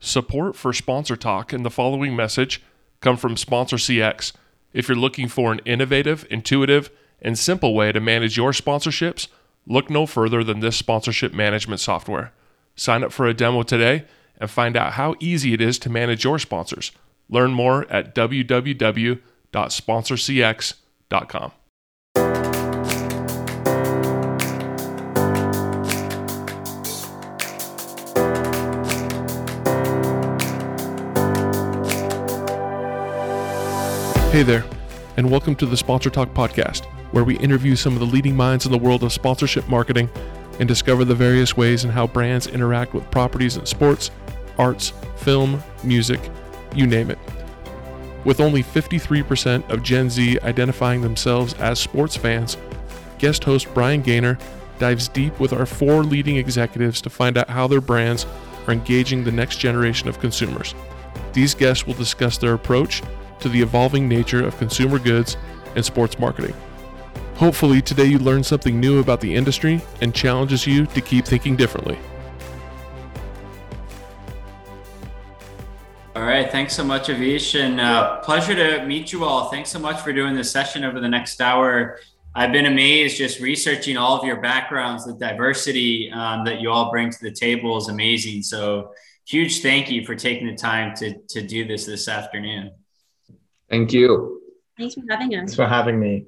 Support for Sponsor Talk and the following message come from Sponsor CX. If you're looking for an innovative, intuitive, and simple way to manage your sponsorships, look no further than this sponsorship management software. Sign up for a demo today and find out how easy it is to manage your sponsors. Learn more at www.sponsorcx.com. Hey there, and welcome to the Sponsor Talk podcast, where we interview some of the leading minds in the world of sponsorship marketing and discover the various ways and how brands interact with properties in sports, arts, film, music, you name it. With only 53% of Gen Z identifying themselves as sports fans, guest host Brian Gaynor dives deep with our four leading executives to find out how their brands are engaging the next generation of consumers. These guests will discuss their approach to the evolving nature of consumer goods and sports marketing. Hopefully, today you learned something new about the industry and challenges you to keep thinking differently. All right. Thanks so much, Avish. And uh, pleasure to meet you all. Thanks so much for doing this session over the next hour. I've been amazed just researching all of your backgrounds. The diversity um, that you all bring to the table is amazing. So, huge thank you for taking the time to, to do this this afternoon. Thank you. Thanks for having us. Thanks for having me.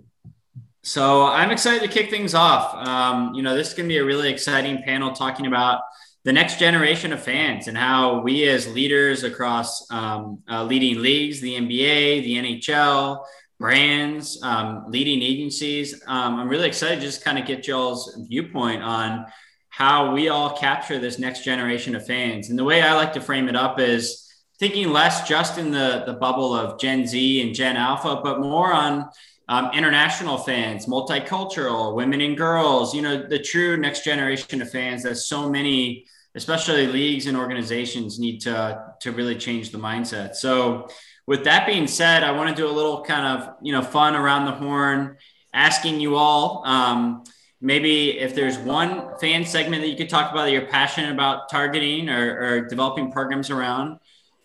So I'm excited to kick things off. Um, you know, this is going to be a really exciting panel talking about the next generation of fans and how we as leaders across um, uh, leading leagues, the NBA, the NHL, brands, um, leading agencies. Um, I'm really excited to just kind of get y'all's viewpoint on how we all capture this next generation of fans. And the way I like to frame it up is thinking less just in the, the bubble of Gen Z and Gen Alpha, but more on um, international fans, multicultural, women and girls, you know, the true next generation of fans that so many, especially leagues and organizations, need to, to really change the mindset. So, with that being said, I want to do a little kind of, you know, fun around the horn, asking you all, um, maybe if there's one fan segment that you could talk about that you're passionate about targeting or, or developing programs around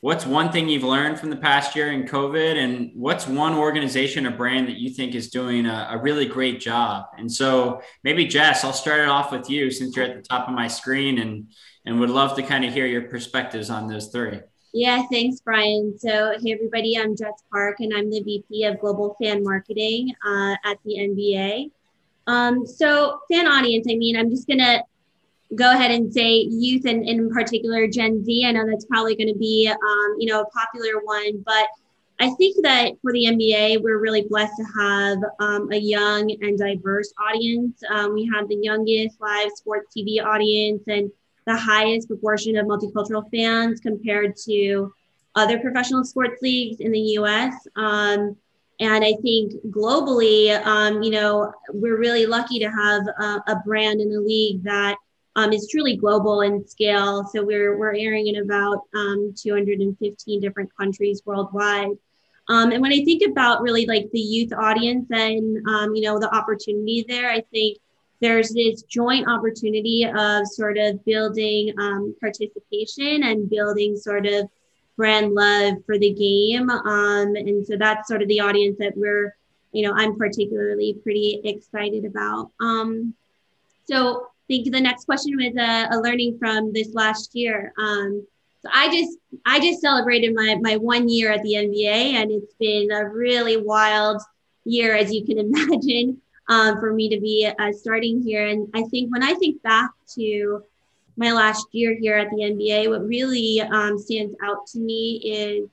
what's one thing you've learned from the past year in COVID, and what's one organization or brand that you think is doing a, a, really great job? And so maybe Jess, I'll start it off with you since you're at the top of my screen, and and would love to kind of hear your perspectives on those three. Yeah, thanks, Brian. So, hey, everybody, I'm Jess Park, and I'm the VP of Global Fan Marketing uh, at the NBA. Um, so, fan audience, I mean, I'm just going to go ahead and say youth and, in particular Gen Z. I know that's probably going to be, um, you know, a popular one, but I think that for the NBA, we're really blessed to have um, a young and diverse audience. Um, we have the youngest live sports TV audience and the highest proportion of multicultural fans compared to other professional sports leagues in the US. Um, and I think globally, um, you know, we're really lucky to have a, a brand in the league that um, is truly global in scale. So we're, we're airing in about um, 215 different countries worldwide. Um, and when I think about really like the youth audience and, um, you know, the opportunity there, I think there's this joint opportunity of sort of building um, participation and building sort of brand love for the game. Um, and so that's sort of the audience that we're, you know, I'm particularly pretty excited about. so think the next question was a, a learning from this last year. Um, so I just I just celebrated my my one year at the NBA, and it's been a really wild year, as you can imagine, um, for me to be uh, starting here. And I think when I think back to my last year here at the NBA, what really um, stands out to me is,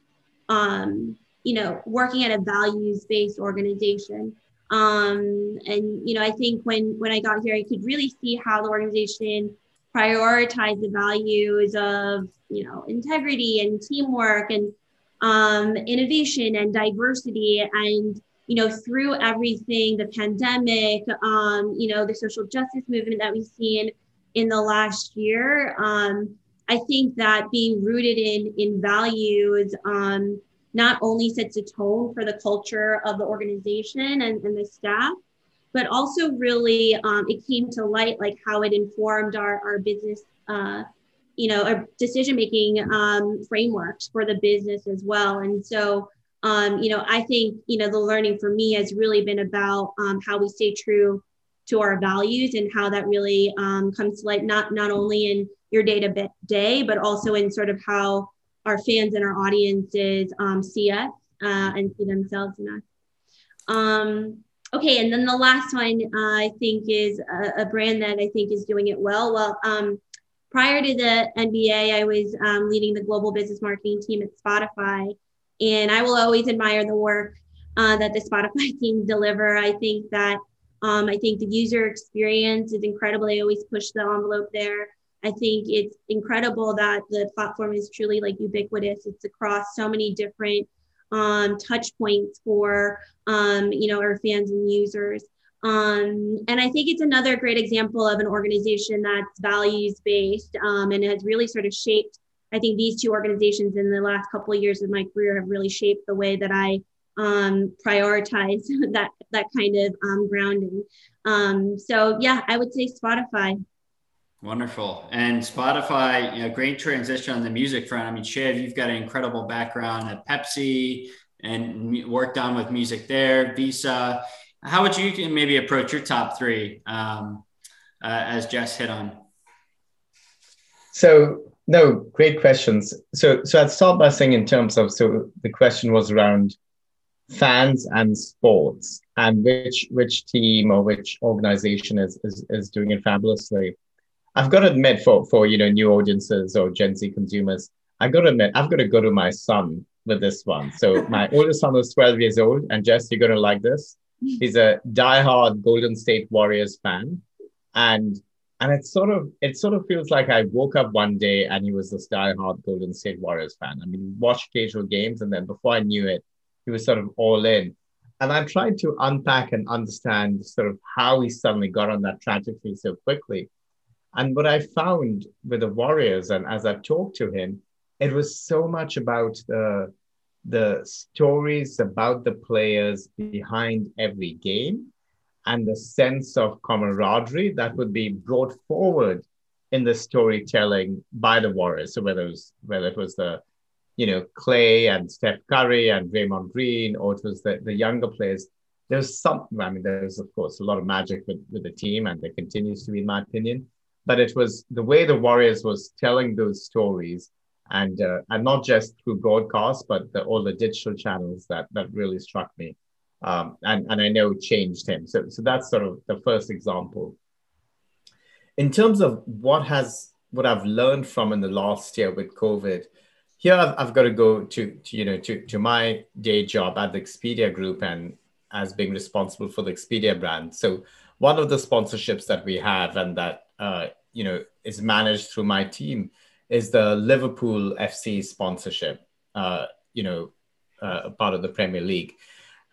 um, you know, working at a values based organization. Um, and you know, I think when when I got here, I could really see how the organization prioritized the values of you know integrity and teamwork and um, innovation and diversity. And you know through everything the pandemic um, you know the social justice movement that we've seen in the last year um, i think that being rooted in in values um, not only sets a tone for the culture of the organization and, and the staff, but also really um, it came to light like how it informed our, our business, uh, you know, a decision making um, frameworks for the business as well. And so, um, you know, I think, you know, the learning for me has really been about um, how we stay true to our values and how that really um, comes to light, not, not only in your day to day, but also in sort of how our fans and our audiences um, see us uh, and see themselves in us. Um, okay, and then the last one uh, I think is a, a, brand that I think is doing it well. Well, um, prior to the NBA, I was um, leading the global business marketing team at Spotify, and I will always admire the work uh, that the Spotify team deliver. I think that um, I think the user experience is incredible. They always push the envelope there. I think it's incredible that the platform is truly like ubiquitous. It's across so many different um, touch points for um, you know our fans and users. Um, and I think it's another great example of an organization that's values based um, and has really sort of shaped. I think these two organizations in the last couple of years of my career have really shaped the way that I um, prioritize that that kind of um, grounding. So yeah, I would say Spotify. Wonderful. And Spotify, you know, great transition on the music front. I mean, Shiv, you've got an incredible background at Pepsi and worked on with music there, Visa. How would you maybe approach your top three um, uh, as Jess hit on? So, no, great questions. So, so I'd start by saying in terms of, so the question was around fans and sports and which which team or which organization is, is, is doing it fabulously. I've got to admit, for for you know new audiences or Gen Z consumers, I've got to admit, I've got to go to my son with this one. So my oldest son is 12 years old, and Jess, you're gonna like this. He's a diehard Golden State Warriors fan, and and it sort of it sort of feels like I woke up one day and he was this diehard Golden State Warriors fan. I mean, watched occasional games, and then before I knew it, he was sort of all in. And I tried to unpack and understand sort of how he suddenly got on that trajectory so quickly. And what I found with the Warriors, and as I talked to him, it was so much about the the stories about the players behind every game and the sense of camaraderie that would be brought forward in the storytelling by the Warriors. So whether it was whether it was the you know Klay and Steph Curry and Draymond Green, or it was the, the younger players, there's some. I mean, there's of course a lot of magic with, with the team, and there continues to be, in my opinion but it was the way the Warriors was telling those stories, and uh, and not just through broadcast, but the, all the digital channels that that really struck me, um, and and I know changed him. So so that's sort of the first example. In terms of what has what I've learned from in the last year with COVID, here I've, I've got to go to, to you know to to my day job at the Expedia Group and as being responsible for the Expedia brand. So one of the sponsorships that we have and that uh, you know is managed through my team is the Liverpool FC sponsorship. Uh, you know, uh, part of the Premier League,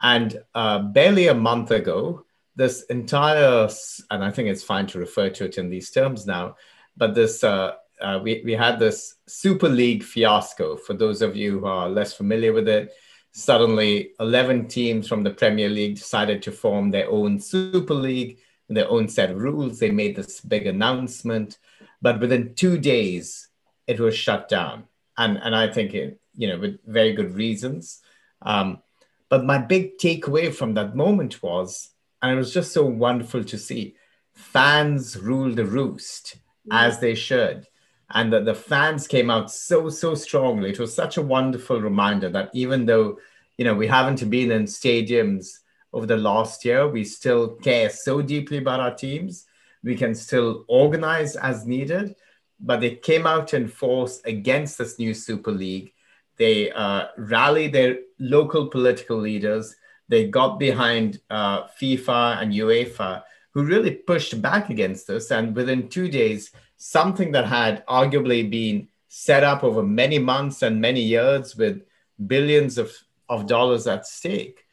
and uh, barely a month ago, this entire and I think it's fine to refer to it in these terms now, but this. Uh, uh, we, we had this Super League fiasco. For those of you who are less familiar with it, suddenly 11 teams from the Premier League decided to form their own Super League their own set of rules. They made this big announcement, but within two days, it was shut down. And, and I think, it, you know, with very good reasons. Um, but my big takeaway from that moment was, and it was just so wonderful to see, fans rule the roost as they should. And that the fans came out so, so strongly. It was such a wonderful reminder that even though, you know, we haven't been in stadiums over the last year. We still care so deeply about our teams. We can still organize as needed, but they came out in force against this new Super League. They uh, rallied their local political leaders. They got behind uh, FIFA and UEFA, who really pushed back against this. And within two days, something that had arguably been set up over many months and many years with billions of, of dollars at stake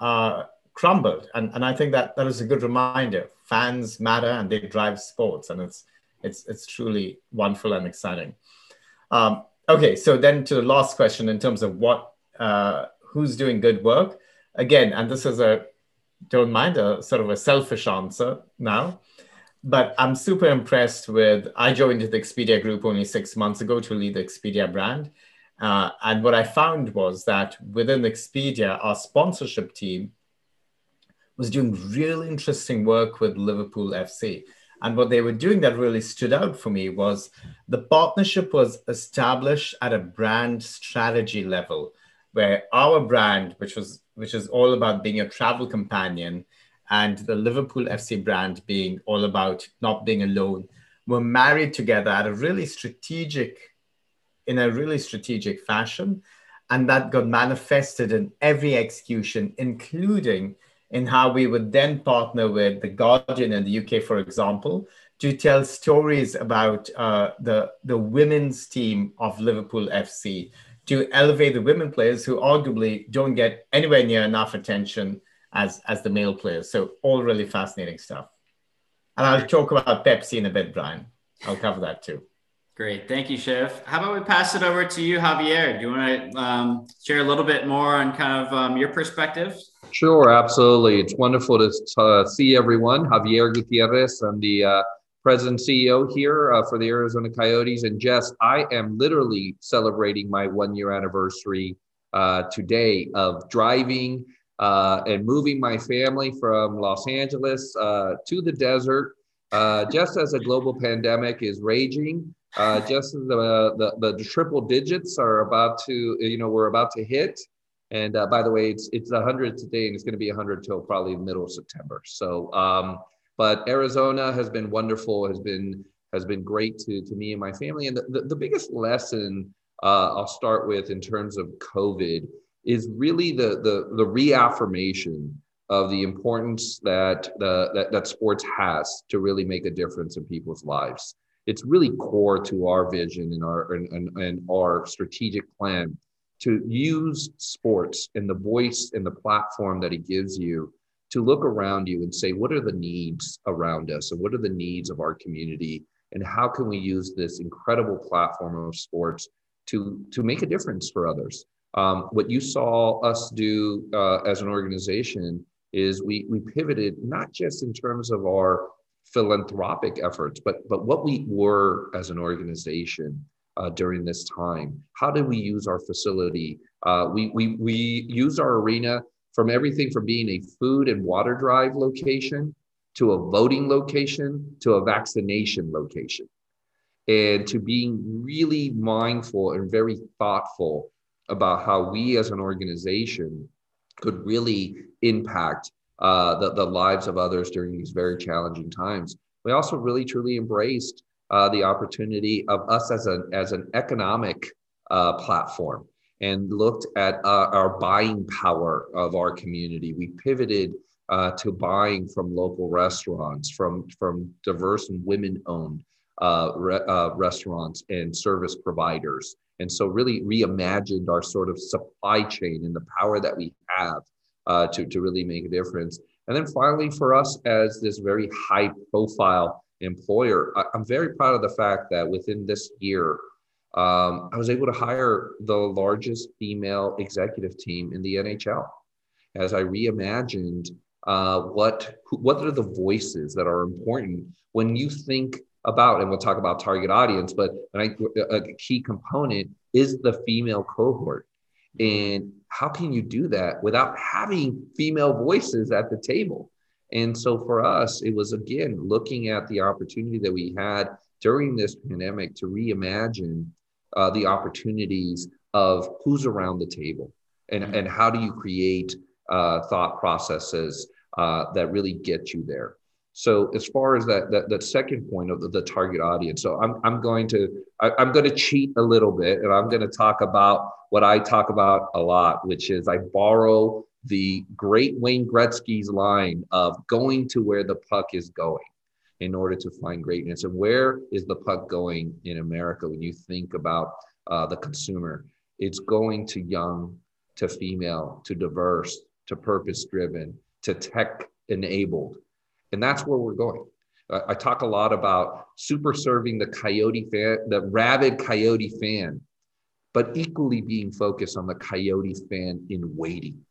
uh, crumbled. And, and I think that that is a good reminder. Fans matter and they drive sports, and it's it's it's truly wonderful and exciting. Um, okay, so then to the last question in terms of what uh, who's doing good work. Again, and this is a don't mind a sort of a selfish answer now. But I'm super impressed with. I joined the Expedia group only six months ago to lead the Expedia brand. Uh, and what I found was that within Expedia, our sponsorship team was doing really interesting work with Liverpool FC. And what they were doing that really stood out for me was the partnership was established at a brand strategy level, where our brand, which was which is all about being a travel companion, and the Liverpool FC brand being all about not being alone, were married together at a really strategic, in a really strategic fashion. And that got manifested in every execution, including in how we would then partner with The Guardian in the UK, for example, to tell stories about uh, the, the women's team of Liverpool FC, to elevate the women players who arguably don't get anywhere near enough attention as, as the male players. So, all really fascinating stuff. And I'll talk about Pepsi in a bit, Brian. I'll cover that too. Great. Thank you, Shiv. How about we pass it over to you, Xavier? Do you want to um, share a little bit more on kind of um, your perspective Sure, absolutely. It's wonderful to uh, see everyone. Xavier Gutierrez, I'm the uh, president CEO here uh, for the Arizona Coyotes. And Jess, I am literally celebrating my one year anniversary uh, today of driving uh, and moving my family from Los Angeles uh, to the desert. just as a global pandemic is raging, just as the, the, the triple digits are about to, you know, we're about to hit. And uh, by the way, it's it's 100 today, and it's going to be 100 till probably middle of September. So, um, but Arizona has been wonderful, has been has been great to to me and my family. And the the, the biggest lesson uh, I'll start with in terms of COVID is really the the the reaffirmation of the importance that the that, that sports has to really make a difference in people's lives. It's really core to our vision and our and, and, and our strategic plan to use sports and the voice and the platform that it gives you to look around you and say, what are the needs around us and what are the needs of our community? And how can we use this incredible platform of sports to, to make a difference for others? Um, what you saw us do uh, as an organization is we, we pivoted not just in terms of our philanthropic efforts, but, but what we were as an organization uh, during this time? How do we use our facility? Uh, we, we, we use our arena from everything from being a food and water drive location to a voting location to a vaccination location. And to being really mindful and very thoughtful about how we as an organization could really impact uh, the, the lives of others during these very challenging times. We also really truly embraced uh, the opportunity of us as an as an economic uh, platform and looked at uh, our buying power of our community. We pivoted uh, to buying from local restaurants, from from diverse and women-owned uh, re- restaurants and service providers, and so really reimagined our sort of supply chain and the power that we have to to really make a difference. And then finally, for us as this very high-profile employer, I, am very proud of the fact that within this year, um, I was able to hire the largest female executive team in the NHL as I reimagined uh, what what are the voices that are important when you think about and we'll talk about target audience but I, a key component is the female cohort. And how can you do that without having female voices at the table? And so for us, it was again looking at the opportunity that we had during this pandemic to reimagine uh, the opportunities of who's around the table and, and how do you create uh, thought processes uh, that really get you there. So as far as that, that, that second point of the, the, target audience, so I'm, I'm going to, I, I'm going to cheat a little bit and I'm going to talk about what I talk about a lot, which is I borrow the great Wayne Gretzky's line of going to where the puck is going in order to find greatness. And where is the puck going in America when you think about uh, the consumer? It's going to young, to female, to diverse, to purpose driven, to tech enabled. And that's where we're going. I talk a lot about super serving the coyote fan, the rabid coyote fan, but equally being focused on the coyote fan in waiting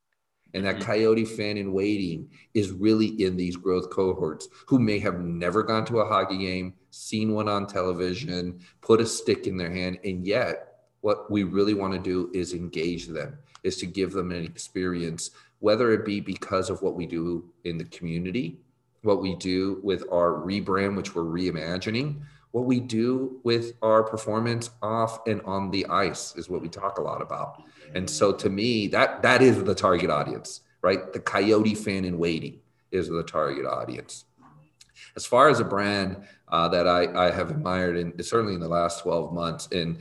And that mm-hmm. coyote fan in waiting is really in these growth cohorts who may have never gone to a hockey game, seen one on television, put a stick in their hand. And yet, what we really want to do is engage them, is to give them an experience, whether it be because of what we do in the community, what we do with our rebrand, which we're reimagining, what we do with our performance off and on the ice is what we talk a lot about. And so to me, that that is the target audience, right? The coyote fan in waiting is the target audience. As far as a brand uh, that I, I have admired, and certainly in the last 12 months, and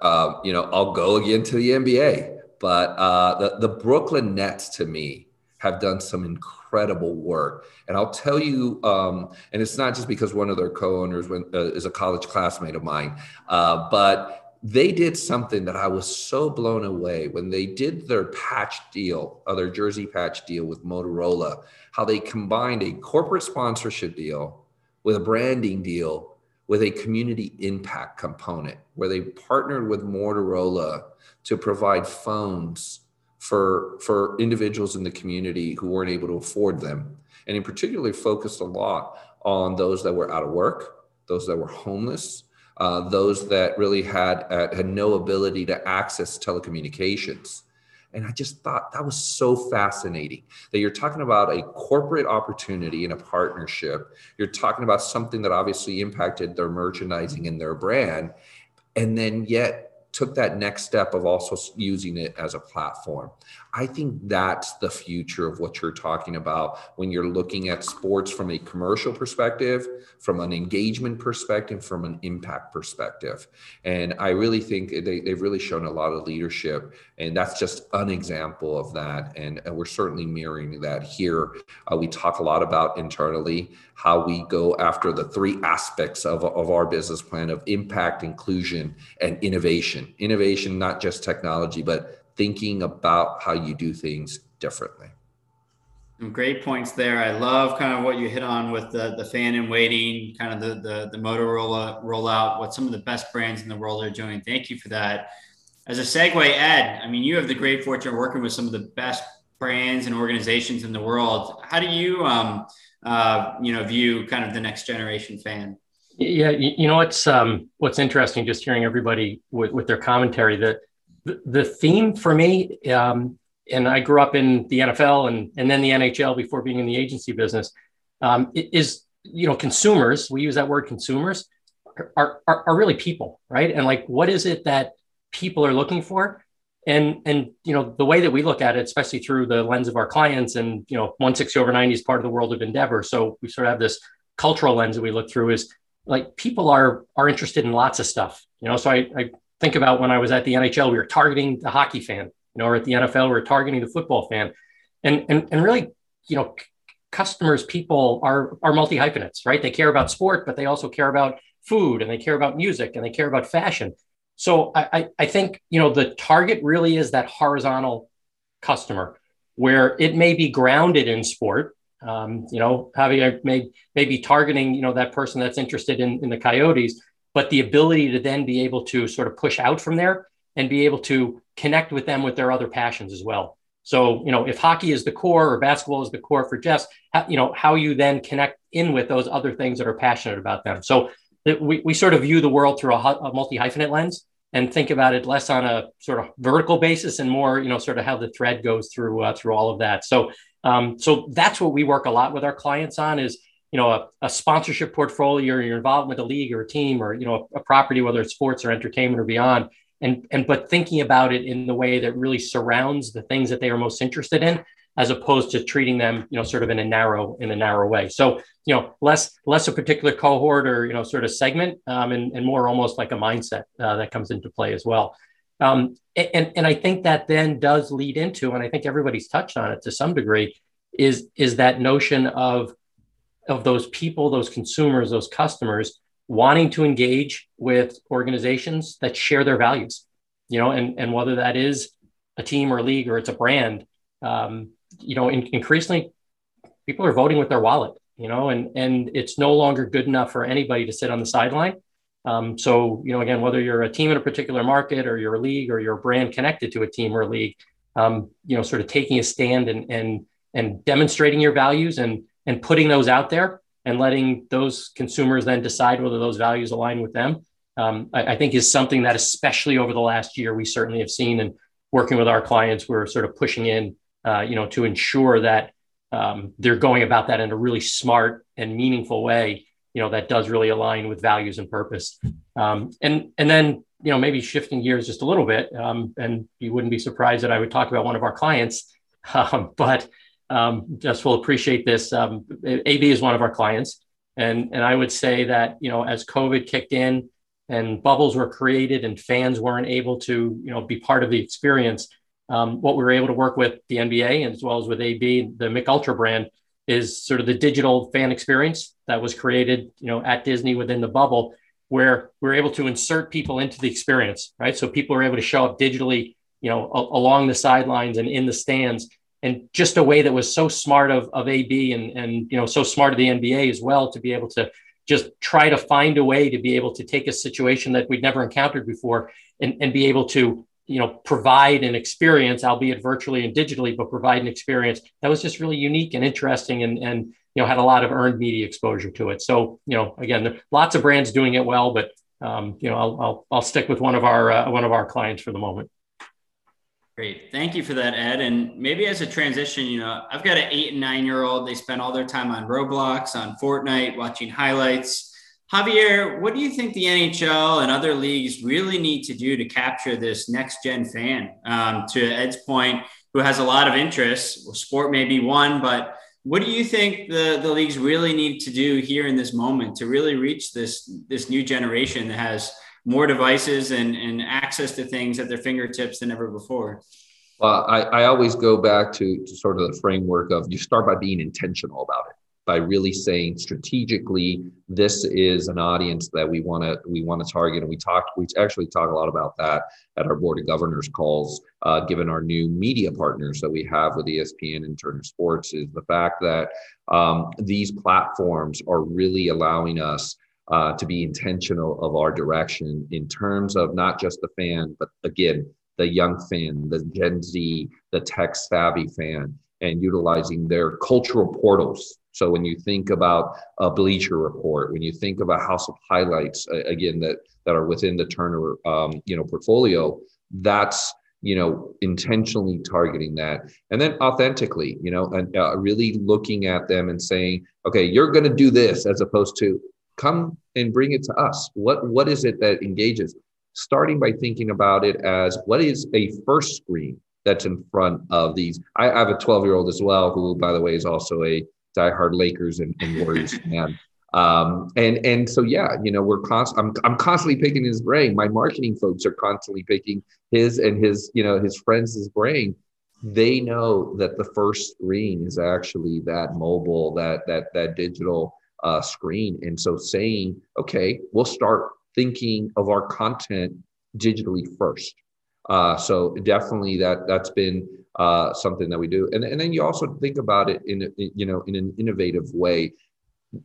uh, you know, I'll go again to the NBA, but uh, the the Brooklyn Nets to me have done some incredible work. And I'll tell you, um, and it's not just because one of their co-owners uh, is a college classmate of mine, uh, but they did something that I was so blown away when they did their patch deal, uh, their jersey patch deal with Motorola, how they combined a corporate sponsorship deal with a branding deal with a community impact component where they partnered with Motorola to provide phones for for individuals in the community who weren't able to afford them. And in particular focused a lot on those that were out of work those that were homeless uh, those that really had uh, had no ability to access telecommunications. And i just thought that was so fascinating that you're talking about a corporate opportunity and a partnership. You're talking about something that obviously impacted their merchandising and their brand. And then yet took that next step of also using it as a platform. I think that's the future of what you're talking about when you're looking at sports from a commercial perspective, from an engagement perspective, from an impact perspective. And I really think they, they've really shown a lot of leadership. And that's just an example of that. And, and we're certainly mirroring that here. Uh, we talk a lot about internally how we go after the three aspects of, of our business plan of impact, inclusion, and innovation. Innovation, not just technology, but thinking about how you do things differently. Some great points there. I love kind of what you hit on with the the fan in waiting, kind of the the, the Motorola rollout, what some of the best brands in the world are doing. Thank you for that. As a segue, Ed, I mean, you have the great fortune of working with some of the best brands and organizations in the world. How do you, um, uh, you know, view kind of the next generation fan? Yeah, you, know what's um, what's interesting, just hearing everybody with, with their commentary that the, theme for me, um, and I grew up in the NFL and, and then the NHL before being in the agency business, um, is, you know, consumers, we use that word consumers, are, are, are really people, right? And like, what is it that people are looking for? And, and, you know, the way that we look at it, especially through the lens of our clients and, you know, 160 over 90 is part of the world of Endeavor. So we sort of have this cultural lens that we look through is like people are, are interested in lots of stuff, you know? So I, I think about when I was at the NHL, we were targeting the hockey fan, you know, or at the NFL, we were targeting the football fan. And, and, and really, you know, customers, people are, are multi hyphenates, right? They care about sport, but they also care about food and they care about music and they care about fashion. So I, I, I think, you know, the target really is that horizontal customer where it may be grounded in sport. Um, you know, having a may, maybe targeting, you know, that person that's interested in, in the coyotes, but the ability to then be able to sort of push out from there and be able to connect with them with their other passions as well. So, you know, if hockey is the core or basketball is the core for Jess, how, you know, how you then connect in with those other things that are passionate about them. So we, we sort of view the world through a, a multi hyphenate lens and think about it less on a sort of vertical basis and more, you know, sort of how the thread goes through, uh, through all of that. So, um, so that's what we work a lot with our clients on is, you know a, a, sponsorship portfolio or your involvement with a league or a team or you know a, a, property whether it's sports or entertainment or beyond. And and but thinking about it in the way that really surrounds the things that they are most interested in as opposed to treating them you know sort of in a narrow in a narrow way. So you know less less a particular cohort or you know sort of segment um, and, and more almost like a mindset uh, that comes into play as well. Um, and and i think that then does lead into and i think everybody's touched on it to some degree is is that notion of of those people, those consumers, those customers wanting to engage with organizations that share their values, you know, and, and whether that is a team or a league or it's a brand, um, you know, in, increasingly people are voting with their wallet, you know, and, and it's no longer good enough for anybody to sit on the sideline. Um, so, you know, again, whether you're a team in a particular market or you're a league or you're a brand connected to a team or a league, um, you know, sort of taking a stand and and and demonstrating your values and and putting those out there and letting those consumers then decide whether those values align with them. Um, I, I, think is something that, especially over the last year, we certainly have seen and working with our clients, we're sort of pushing in, uh, you know, to ensure that um, they're going about that in a really smart and meaningful way, you know, that does really align with values and purpose. Um, and and then you know maybe shifting gears just a little bit, um, and you wouldn't be surprised that I would talk about one of our clients, um, but um, Jess will appreciate this. Um, AB is one of our clients, and and I would say that you know as COVID kicked in and bubbles were created and fans weren't able to you know be part of the experience, um, what we were able to work with the NBA as well as with AB, the Mich Ultra brand, is sort of the digital fan experience that was created you know at Disney within the bubble, where we we're able to insert people into the experience, right? So people are able to show up digitally, you know, a- along the sidelines and in the stands and just a way that was so smart of, of AB and, and you know so smart of the NBA as well to be able to just try to find a way to be able to take a situation that we'd never encountered before and, and be able to you know provide an experience albeit virtually and digitally but provide an experience that was just really unique and interesting and and you know had a lot of earned media exposure to it. So you know again lots of brands doing it well but um, you know I'll, I'll, I'll stick with one of our uh, one of our clients for the moment Great. Thank you for that, Ed. And maybe as a transition, you know, I've got an eight and nine year old. They spend all their time on Roblox, on Fortnite, watching highlights. Xavier, what do you think the NHL and other leagues really need to do to capture this next gen fan? Um, to Ed's point, who has a lot of interests, well, sport may be one, but what do you think the, the leagues really need to do here in this moment to really reach this this new generation that has more devices and, and access to things at their fingertips than ever before? Well, I, I always go back to, to sort of the framework of you start by being intentional about it, by really saying strategically, this is an audience that we want to we want to target, and we talked we actually talk a lot about that at our board of governors calls, uh, given our new media partners that we have with ESPN and Turner Sports, is the fact that um, these platforms are really allowing us uh, to be intentional of our direction in terms of not just the fan, but again, the young fan, the Gen Z, the tech savvy fan, and utilizing their cultural portals. So when you think about a Bleacher Report, when you think about House of Highlights, again that that are within the Turner um, you know portfolio, that's you know intentionally targeting that and then authentically you know and uh, really looking at them and saying okay you're going to do this as opposed to come and bring it to us. What what is it that engages? Starting by thinking about it as what is a first screen that's in front of these. I, have a 12 year old as well, who by the way is also a diehard Lakers and, and Warriors fan. Um, and and so yeah, you know, we're const- I'm I'm constantly picking his brain. My marketing folks are constantly picking his and his you know his friends' brain. They know that the first screen is actually that mobile, that that that digital uh, screen. And so saying, okay, we'll start thinking of our content digitally first. Uh, so definitely that that's been uh, something that we do. And, and then you also think about it in, you know, in an innovative way.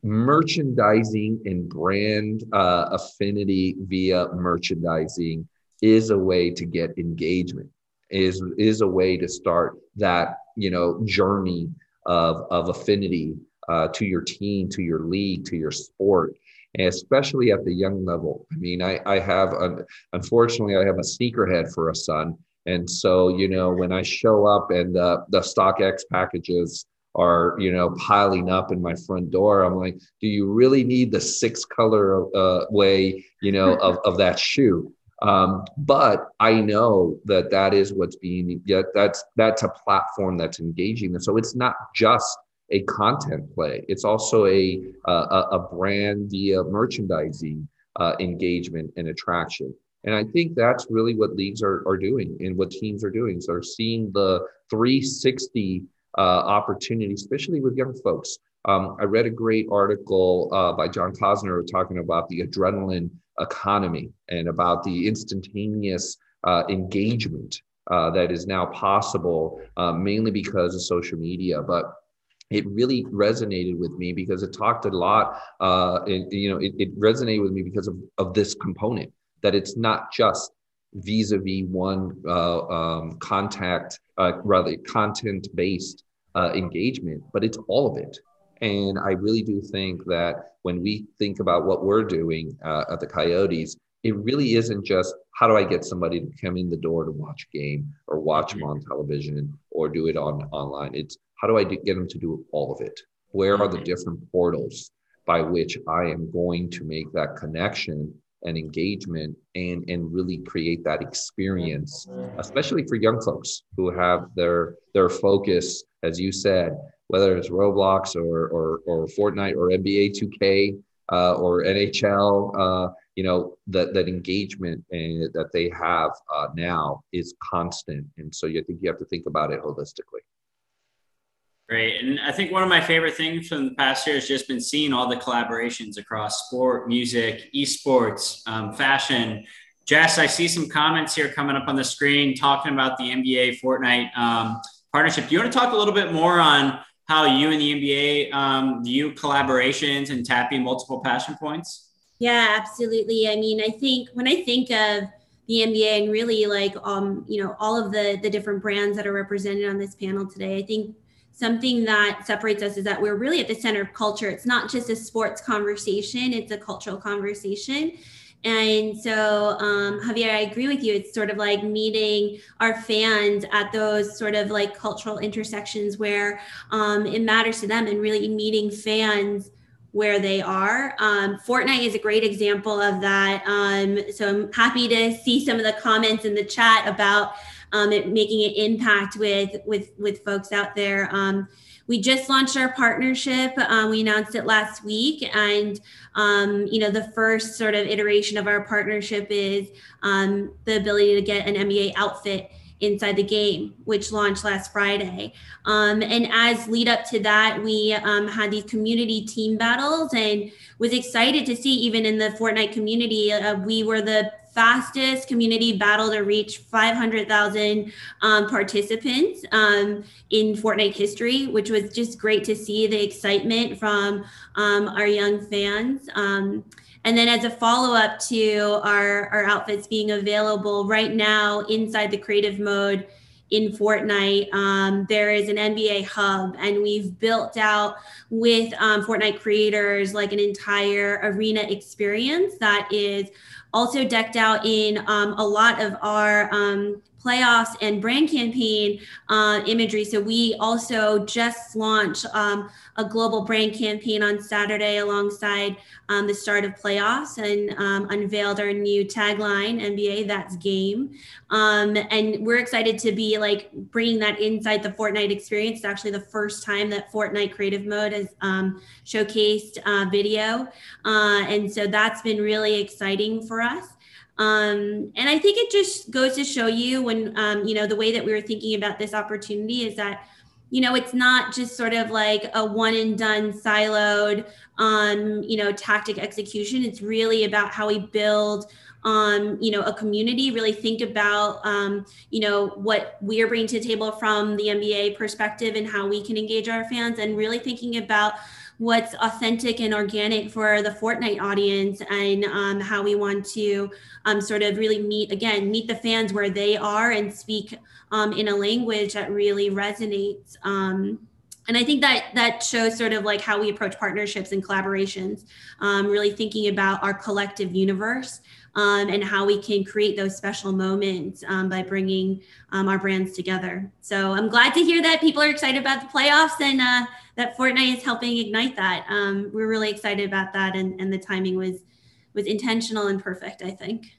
Merchandising and brand uh, affinity via merchandising is a way to get engagement is is a way to start that you know journey of of affinity uh, to your team, to your league, to your sport, and especially at the young level. I mean, I, I have, a, unfortunately, I have a sneakerhead for a son. And so, you know, when I show up and the, the X packages are, you know, piling up in my front door, I'm like, do you really need the six color uh, way, you know, of, of that shoe? Um, but I know that that is what's being, yeah, that's, that's a platform that's engaging. And so it's not just a content play. It's also a a, a brand via merchandising uh, engagement and attraction. And I think that's really what leagues are, are doing and what teams are doing. So they're seeing the 360 uh, opportunity, especially with young folks. Um, I read a great article uh, by John Kosner talking about the adrenaline economy and about the instantaneous uh, engagement uh, that is now possible, uh, mainly because of social media. But it really resonated with me because it talked a lot uh, it, you know it, it, resonated with me because of, of this component that it's not just vis-a-vis one uh, um, contact, uh, rather content-based uh, engagement, but it's all of it. And I really do think that when we think about what we're doing uh, at the Coyotes, it really isn't just how do I get somebody to come in the door to watch a game or watch them on television or do it on online. It's how do I get them to do all of it? Where are the mm-hmm. different portals by which I am going to make that connection and engagement and and really create that experience especially for young folks who have their their focus as you said whether it's roblox or or, or fortnite or nba 2k uh, or nhl uh, you know that that engagement and that they have uh, now is constant and so you think you have to think about it holistically Great. And I think one of my favorite things from the past year has just been seeing all the collaborations across sport, music, esports, um, fashion. Jess, I see some comments here coming up on the screen talking about the NBA Fortnite um, partnership. Do you want to talk a little bit more on how you and the NBA um, view collaborations and tapping multiple passion points? Yeah, absolutely. I mean, I think when I think of the NBA and really like um, you know, all of the the different brands that are represented on this panel today, I think something that separates us is that we're really at the center of culture. It's not just a sports conversation, it's a cultural conversation. And so, um, Xavier, I agree with you. It's sort of like meeting our fans at those sort of like cultural intersections where um, it matters to them and really meeting fans where they are. Um, Fortnite is a great example of that. Um, so I'm happy to see some of the comments in the chat about um, making an impact with with with folks out there. Um, we just launched our partnership. Um, we announced it last week, and um, you know the first sort of iteration of our partnership is um, the ability to get an NBA outfit inside the game, which launched last Friday. Um, and as lead up to that, we um, had these community team battles and was excited to see even in the Fortnite community, uh, we were the fastest community battle to reach 500,000 um, participants um, in Fortnite history, which was just great to see the excitement from um, our young fans. Um, and then as a follow up to our, our outfits being available right now inside the creative mode in Fortnite, um, there is an NBA hub, and we've built out with um, Fortnite creators like an entire arena experience that is also decked out in um, a lot of our um, playoffs and brand campaign uh, imagery. So we also just launched um, a global brand campaign on Saturday alongside um, the start of playoffs and um, unveiled our new tagline NBA That's Game. Um, and we're excited to be like bringing that inside the Fortnite experience. It's actually the first time that Fortnite Creative Mode has um, showcased uh, video. Uh, and so that's been really exciting for us. Um, and I think it just goes to show you when, um, you know, the way that we were thinking about this opportunity is that, you know, it's not just sort of like a one and done siloed, um, you know, tactic execution. It's really about how we build um, you know, a community, really think about, um, you know, what we are bringing to the table from the NBA perspective and how we can engage our fans and really thinking about what's authentic and organic for the Fortnite audience and um, how we want to um, sort of really meet again meet the fans where they are and speak um, in a language that really resonates. Um, and I think that that shows sort of like how we approach partnerships and collaborations, um, really thinking about our collective universe um, and how we can create those special moments um, by bringing um, our brands together. So I'm glad to hear that people are excited about the playoffs and uh, that Fortnite is helping ignite that. Um, we're really excited about that, and, and the timing was was intentional and perfect. I think.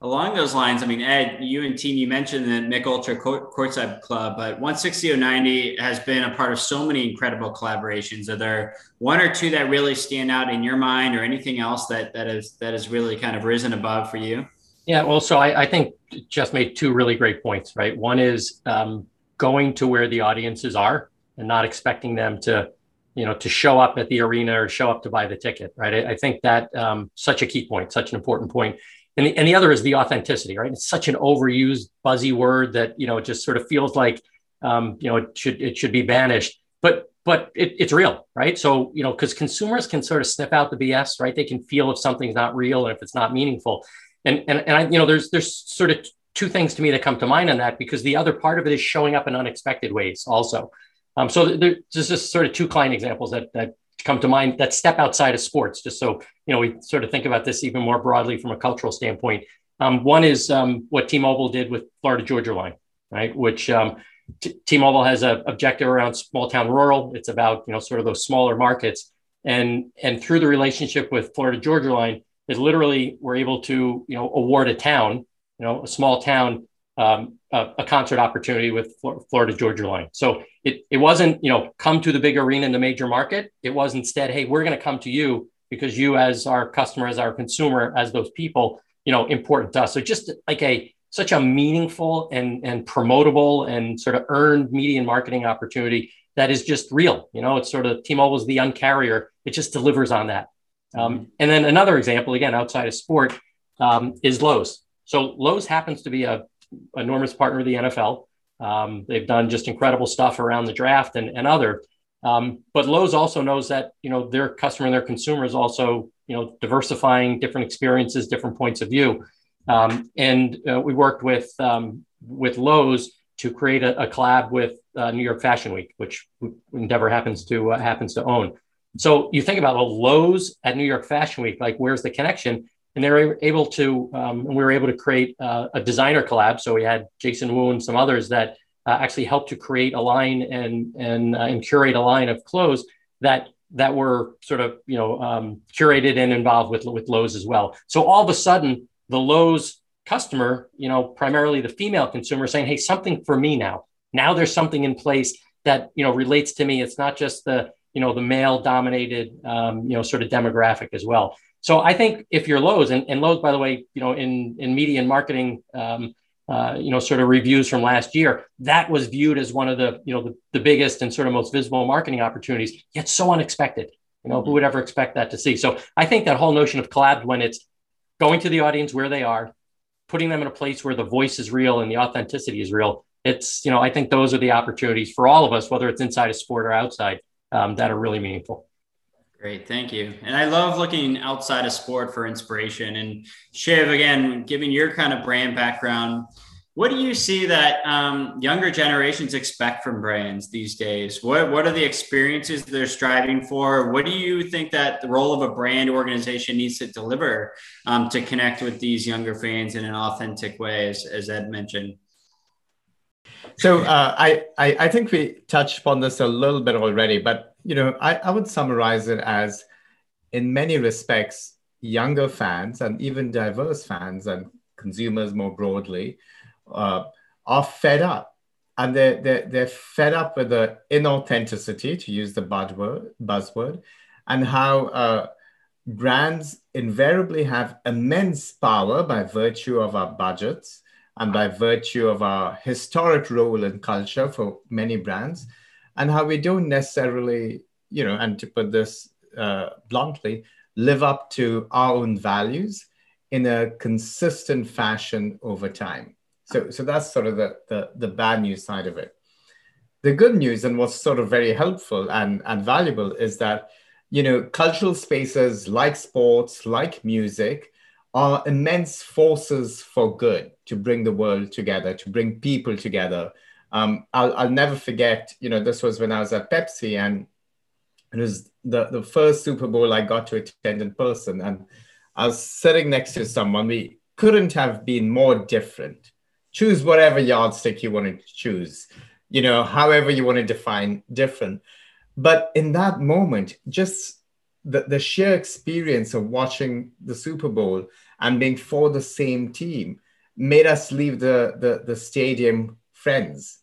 Along those lines, I mean, Ed, you and team, you mentioned the Mich Ultra Courtside Club, but 16090 has been a part of so many incredible collaborations. Are there one or two that really stand out in your mind, or anything else that that is that has really kind of risen above for you? Yeah, well, so I, I think Jess made two really great points. Right, one is um, going to where the audiences are and not expecting them to you know to show up at the arena or show up to buy the ticket right i, I think that um, such a key point such an important point and the, and the other is the authenticity, right? It's such an overused, buzzy word that you know it just sort of feels like um, you know it should it should be banished. But but it, it's real, right? So you know because consumers can sort of sniff out the BS, right? They can feel if something's not real and if it's not meaningful. And and and I, you know, there's there's sort of two things to me that come to mind on that because the other part of it is showing up in unexpected ways also. Um, so there's just sort of two client examples that that come to mind that step outside of sports, just so you know we sort of think about this even more broadly from a cultural standpoint. Um, one is um, what T-Mobile did with Florida Georgia Line, right? Which um, T- T-Mobile has an objective around small town rural. It's about you know sort of those smaller markets, and and through the relationship with Florida Georgia Line, is literally we're able to you know award a town, you know, a small town, um, a, a, concert opportunity with Florida Georgia Line. So it it wasn't you know come to the big arena in the major market. It was instead, hey, we're going to come to you because you as our customer, as our consumer, as those people, you know, important to us. So just like a such a meaningful and and promotable and sort of earned media and marketing opportunity that is just real. You know, it's sort of T-Mobile's the uncarrier. It just delivers on that. Um, mm-hmm. and then another example, again, outside of sport, um, is Lowe's. So Lowe's happens to be a enormous partner of the NFL. Um, they've done just incredible stuff around the draft and, and other. Um, but Lowe's also knows that you know their customer and their consumers also you know diversifying different experiences, different points of view. Um, and uh, we worked with um, with Lowe's to create a, a collab with uh, New York Fashion Week, which Endeavor happens to uh, happens to own. So you think about well, Lowe's at New York Fashion Week, like where's the connection? And they were able to, um, and we were able to create uh, a designer collab. So we had Jason Wu and some others that uh, actually helped to create a line and and uh, and curate a line of clothes that that were sort of you know um, curated and involved with with Lowe's as well. So all of a sudden, the Lowe's customer, you know, primarily the female consumer, saying, "Hey, something for me now." Now there's something in place that you know relates to me. It's not just the you know the male dominated um, you know sort of demographic as well. So I think if you're Lowe's and, and Lowe's, by the way, you know in in media and marketing. Um, uh, you know, sort of reviews from last year, that was viewed as one of the, you know, the, the biggest and sort of most visible marketing opportunities, yet so unexpected. You know, who would ever expect that to see? So I think that whole notion of collab when it's going to the audience where they are, putting them in a place where the voice is real and the authenticity is real. It's, you know, I think those are the opportunities for all of us, whether it's inside a sport or outside, um, that are really meaningful. Great, thank you. And I love looking outside of sport for inspiration. And Shiv, again, given your kind of brand background, what do you see that um, younger generations expect from brands these days? What What are the experiences they're striving for? What do you think that the role of a brand organization needs to deliver um, to connect with these younger fans in an authentic way, as, as Ed mentioned? So uh, I, I, I think we touched upon this a little bit already, but you know I, I would summarize it as, in many respects, younger fans and even diverse fans and consumers more broadly uh, are fed up. And they're, they're, they're fed up with the inauthenticity, to use the buzzword, buzzword and how uh, brands invariably have immense power by virtue of our budgets and by virtue of our historic role in culture for many brands, and how we don't necessarily, you know, and to put this uh, bluntly, live up to our own values in a consistent fashion over time. So, so that's sort of the, the, the bad news side of it. The good news and what's sort of very helpful and, and valuable is that, you know, cultural spaces like sports, like music, are immense forces for good to bring the world together, to bring people together. Um, I'll, I'll never forget, you know, this was when I was at Pepsi and it was the, the first Super Bowl I got to attend in person. And I was sitting next to someone, we couldn't have been more different choose whatever yardstick you want to choose, you know, however you want to define different. But in that moment, just the, the sheer experience of watching the Super Bowl and being for the same team made us leave the, the, the stadium friends.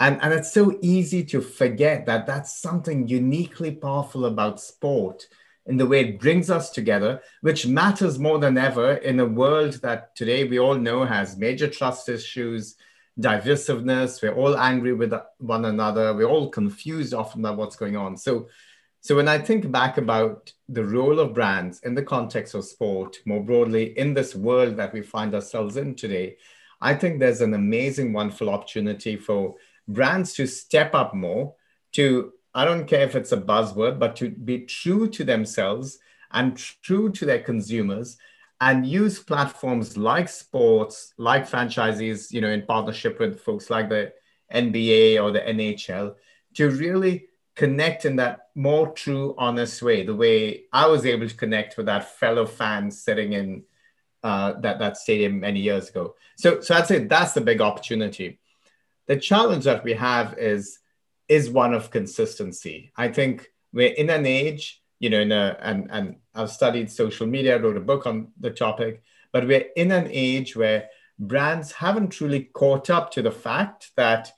And, and it's so easy to forget that that's something uniquely powerful about sport in the way it brings us together, which matters more than ever in a world that today we all know has major trust issues, divisiveness. We're all angry with one another. We're all confused often about what's going on. So, so when I think back about the role of brands in the context of sport, more broadly in this world that we find ourselves in today, I think there's an amazing, wonderful opportunity for brands to step up more, to I don't care if it's a buzzword, but to be true to themselves and true to their consumers and use platforms like sports, like franchisees, you know, in partnership with folks like the NBA or the NHL to really connect in that more true, honest way, the way I was able to connect with that fellow fan sitting in uh, that, that stadium many years ago. So, so I'd say that's the big opportunity. The challenge that we have is, is one of consistency. I think we're in an age, you know, a, and, and I've studied social media, wrote a book on the topic, but we're in an age where brands haven't truly caught up to the fact that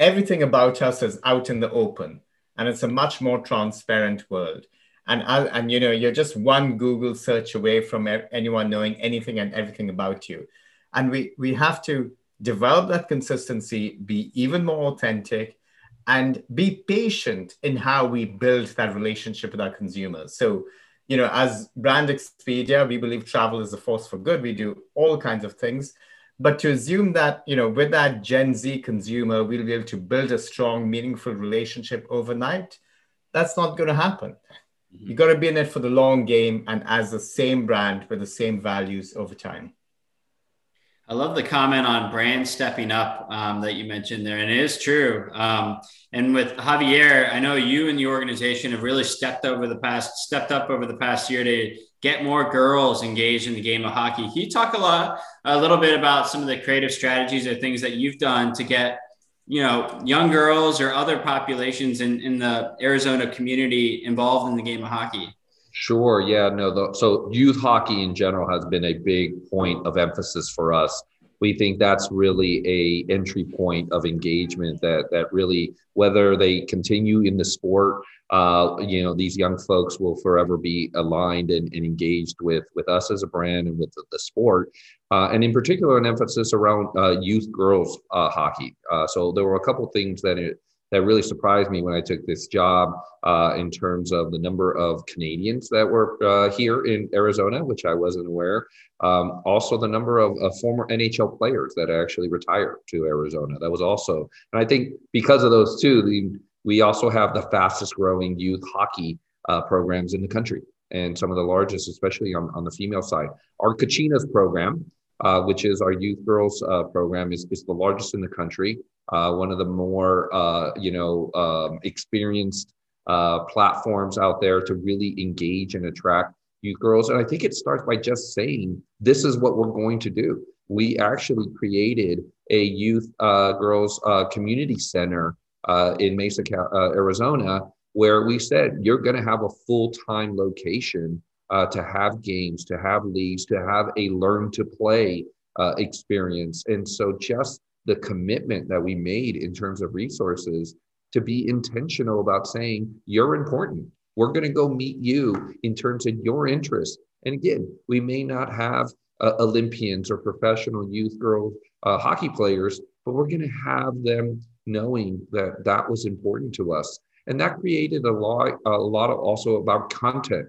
everything about us is out in the open and it's a much more transparent world. And, and you know, you're just one Google search away from anyone knowing anything and everything about you. And we, we have to develop that consistency, be even more authentic, and be patient in how we build that relationship with our consumers. So, you know, as Brand Expedia, we believe travel is a force for good. We do all kinds of things. But to assume that, you know, with that Gen Z consumer, we'll be able to build a strong, meaningful relationship overnight, that's not going to happen. You got to be in it for the long game and as the same brand with the same values over time. I love the comment on brand stepping up um, that you mentioned there, and it is true. Um, and with Xavier, I know you and the organization have really stepped over the past stepped up over the past year to get more girls engaged in the game of hockey. Can you talk a lot, a little bit about some of the creative strategies or things that you've done to get, you know, young girls or other populations in, in the Arizona community involved in the game of hockey? Sure. Yeah. No. The, so youth hockey in general has been a big point of emphasis for us. We think that's really a entry point of engagement that that really whether they continue in the sport uh, you know these young folks will forever be aligned and, and engaged with with us as a brand and with the, the sport uh, and in particular an emphasis around uh, youth girls uh, hockey uh, so there were a couple things that it, that really surprised me when I took this job uh, in terms of the number of Canadians that were here in Arizona, which I wasn't aware. Um, also, the number of, of, former NHL players that actually retired to Arizona. That was also, and I think because of those two, the we also have the fastest growing youth hockey uh, programs in the country and some of the largest, especially on, on the female side. Our Kachinas program, uh, which is our youth girls uh, program, is, is the largest in the country. Uh, one of the more, uh, you know, um, experienced uh, platforms out there to really engage and attract youth girls. And I think it starts by just saying, this is what we're going to do. We actually created a youth girls community center uh, in Mesa, uh, Arizona, where we said you're going to have a full time location uh, to have games, to have leagues, to have a learn to play uh, experience. And so, just the commitment that we made in terms of resources to be intentional about saying you're important. We're going to go meet you in terms of your interests. And again, we may not have uh, Olympians or professional youth girl uh, hockey players, but we're going to have them knowing that that was important to us. And that created a lot, a lot of also about content.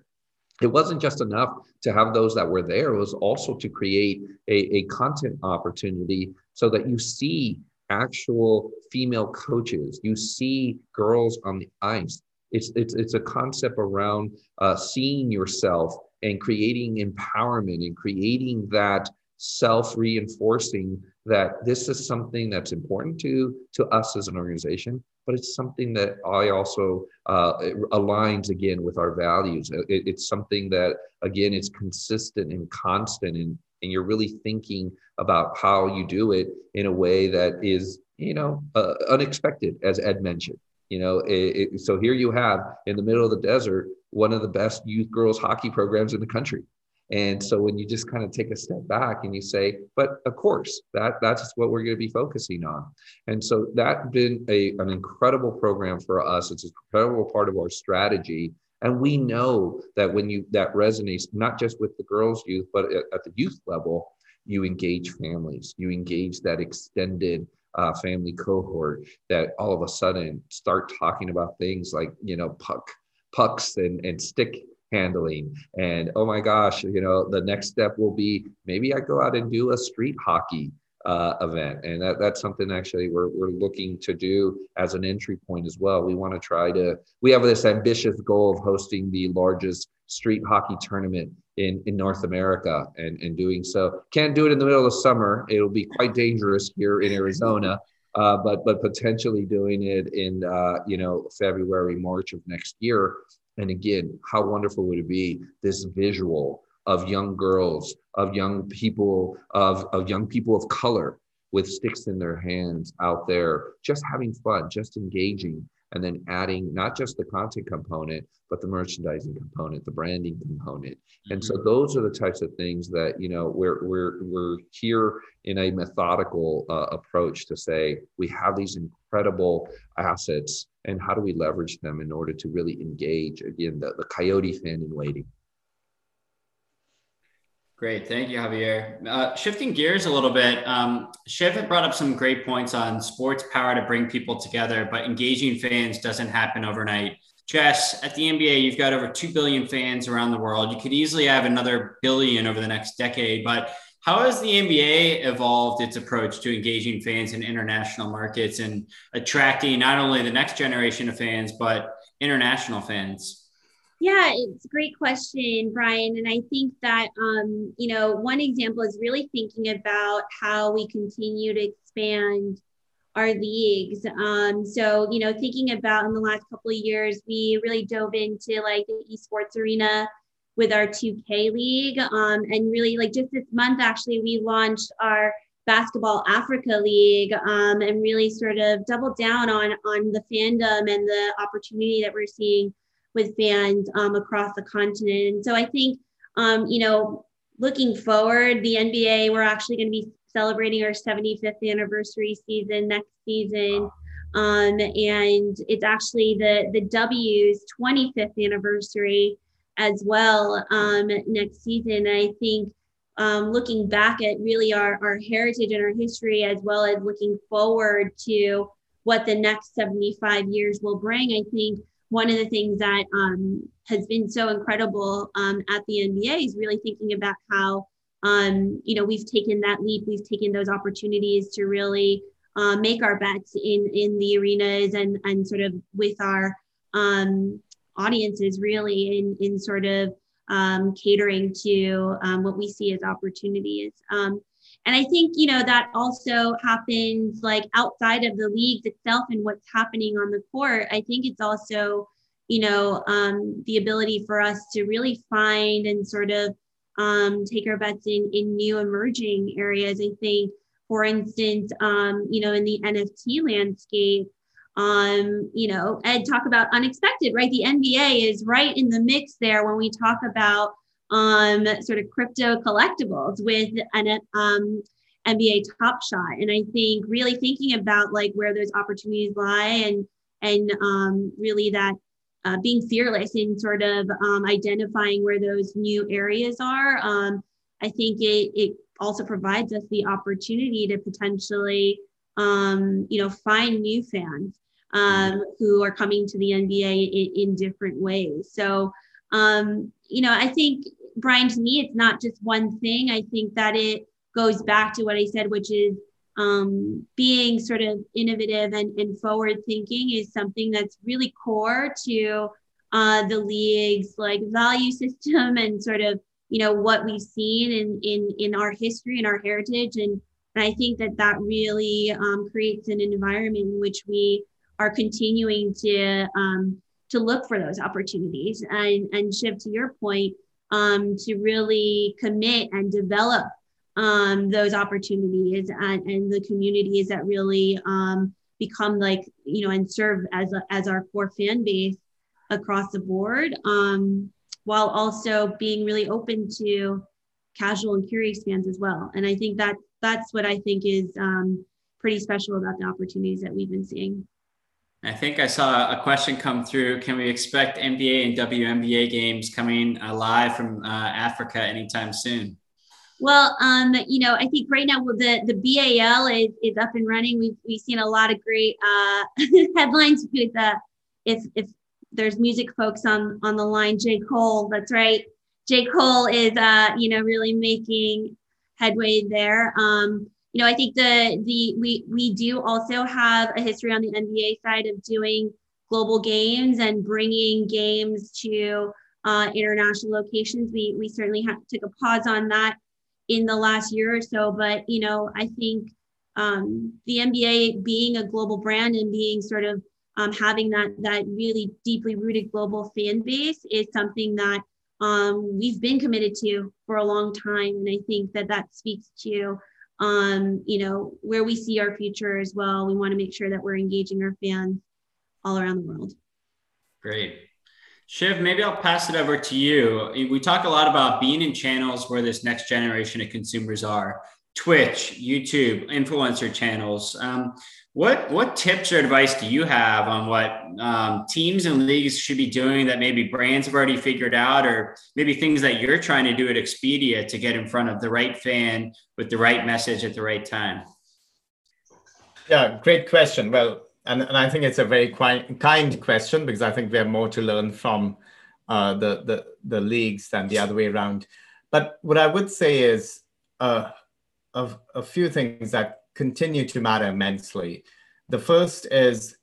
It wasn't just enough to have those that were there, it was also to create a, a content opportunity so that you see actual female coaches, you see girls on the ice. It's, it's, it's a concept around uh, seeing yourself and creating empowerment and creating that self reinforcing that this is something that's important to to us as an organization but it's something that i also uh, aligns again with our values. It, it's something that again is consistent and constant and and you're really thinking about how you do it in a way that is you know uh, unexpected as ed mentioned you know it, it, so here you have in the middle of the desert one of the best youth girls hockey programs in the country and so when you just kind of take a step back and you say, but of course, that that's what we're going to be focusing on. And so that's been a, an incredible program for us. It's an incredible part of our strategy. And we know that when you that resonates not just with the girls' youth, but at, at the youth level, you engage families, you engage that extended uh, family cohort that all of a sudden start talking about things like you know puck pucks and, and stick handling. And oh my gosh, you know, the next step will be maybe I go out and do a street hockey uh, event. And that, that's something actually we're, we're looking to do as an entry point as well. We want to try to, we have this ambitious goal of hosting the largest street hockey tournament in, in North America and, and doing so. Can't do it in the middle of summer. It'll be quite dangerous here in Arizona. Uh, but but potentially doing it in uh, you know February March of next year and again how wonderful would it be this visual of young girls of young people of, of young people of color with sticks in their hands out there just having fun just engaging and then adding not just the content component but the merchandising component the branding component mm-hmm. and so mm-hmm. those are the types of things that you know we're we're we're here in a methodical uh, approach to say we have these incredible assets and how do we leverage them in order to really engage again the, the coyote fan in waiting Great. Thank you, Xavier. Uh, shifting gears a little bit, um, Shiv had brought up some great points on sports power to bring people together, but engaging fans doesn't happen overnight. Jess, at the NBA, you've got over 2 billion fans around the world. You could easily have another billion over the next decade, but how has the NBA evolved its approach to engaging fans in international markets and attracting not only the next generation of fans, but international fans? Yeah, it's a great question, Brian. And I think that, um, you know, one example is really thinking about how we continue to expand our leagues. Um, so, you know, thinking about in the last couple of years, we really dove into like the esports arena with our 2K league. Um, and really, like just this month, actually, we launched our Basketball Africa League um, and really sort of doubled down on, on the fandom and the opportunity that we're seeing with fans um, across the continent. And so I think, um, you know, looking forward, the NBA, we're actually going to be celebrating our 75th anniversary season next season. Um, and it's actually the, the W's 25th anniversary as well um, next season. And I think um, looking back at really our, our heritage and our history, as well as looking forward to what the next 75 years will bring, I think one of the things that um, has been so incredible um, at the NBA is really thinking about how um, you know we've taken that leap, we've taken those opportunities to really uh, make our bets in in the arenas and and sort of with our um, audiences really in in sort of um, catering to um, what we see as opportunities. And I think, you know, that also happens like outside of the leagues itself and what's happening on the court. I think it's also, you know, um, the ability for us to really find and sort of um, take our bets in, in new emerging areas. I think, for instance, um, you know, in the NFT landscape, um, you know, Ed talk about unexpected, right? The NBA is right in the mix there when we talk about um, sort of crypto collectibles with an um, NBA Top Shot, and I think really thinking about like where those opportunities lie and and um, really that uh, being fearless in sort of um, identifying where those new areas are. Um, I think it it also provides us the opportunity to potentially um, you know find new fans um, who are coming to the NBA in, in different ways. So um, you know, I think Brian, to me, it's not just one thing. I think that it goes back to what I said, which is um, being sort of innovative and, and forward thinking is something that's really core to uh, the league's like value system and sort of you know what we've seen in in in our history and our heritage and, and i think that that really um, creates an environment in which we are continuing to um, to look for those opportunities and and shift to your point um, to really commit and develop um, those opportunities and, and, the communities that really um, become like you know and serve as a, as our core fan base across the board um, while also being really open to casual and curious fans as well. And i think that that's what i think is um, pretty special about the opportunities that we've been seeing I think I saw a question come through. Can we expect NBA and WNBA games coming uh, live from uh, Africa anytime soon? Well, um, you know, I think right now the the BAL is, is up and running. We've we've seen a lot of great uh, headlines with uh, if if there's music folks on on the line, J Cole. That's right, J Cole is uh, you know really making headway there. Um, you know, I think the the we we do also have a history on the NBA side of doing global games and bringing games to uh, international locations. We we certainly have took a pause on that in the last year or so, but you know I think um, the NBA being a global brand and being sort of um, having that that really deeply rooted global fan base is something that um, we've been committed to for a long time, and I think that that speaks to um, you know where we see our future as well. We want to make sure that we're engaging our fans all around the world. Great. Shiv, maybe I'll pass it over to you. We talk a lot about being in channels where this next generation of consumers are Twitch, YouTube, influencer channels. Um, what what tips or advice do you have on what um, teams and leagues should be doing that maybe brands have already figured out, or maybe things that you're trying to do at Expedia to get in front of the right fan with the right message at the right time? Yeah, great question. Well, and, and I think it's a very kind, question because I think we have more to learn from uh, the, the the leagues than the other way around. But what I would say is uh, a, a few things that continue to matter immensely. The first is,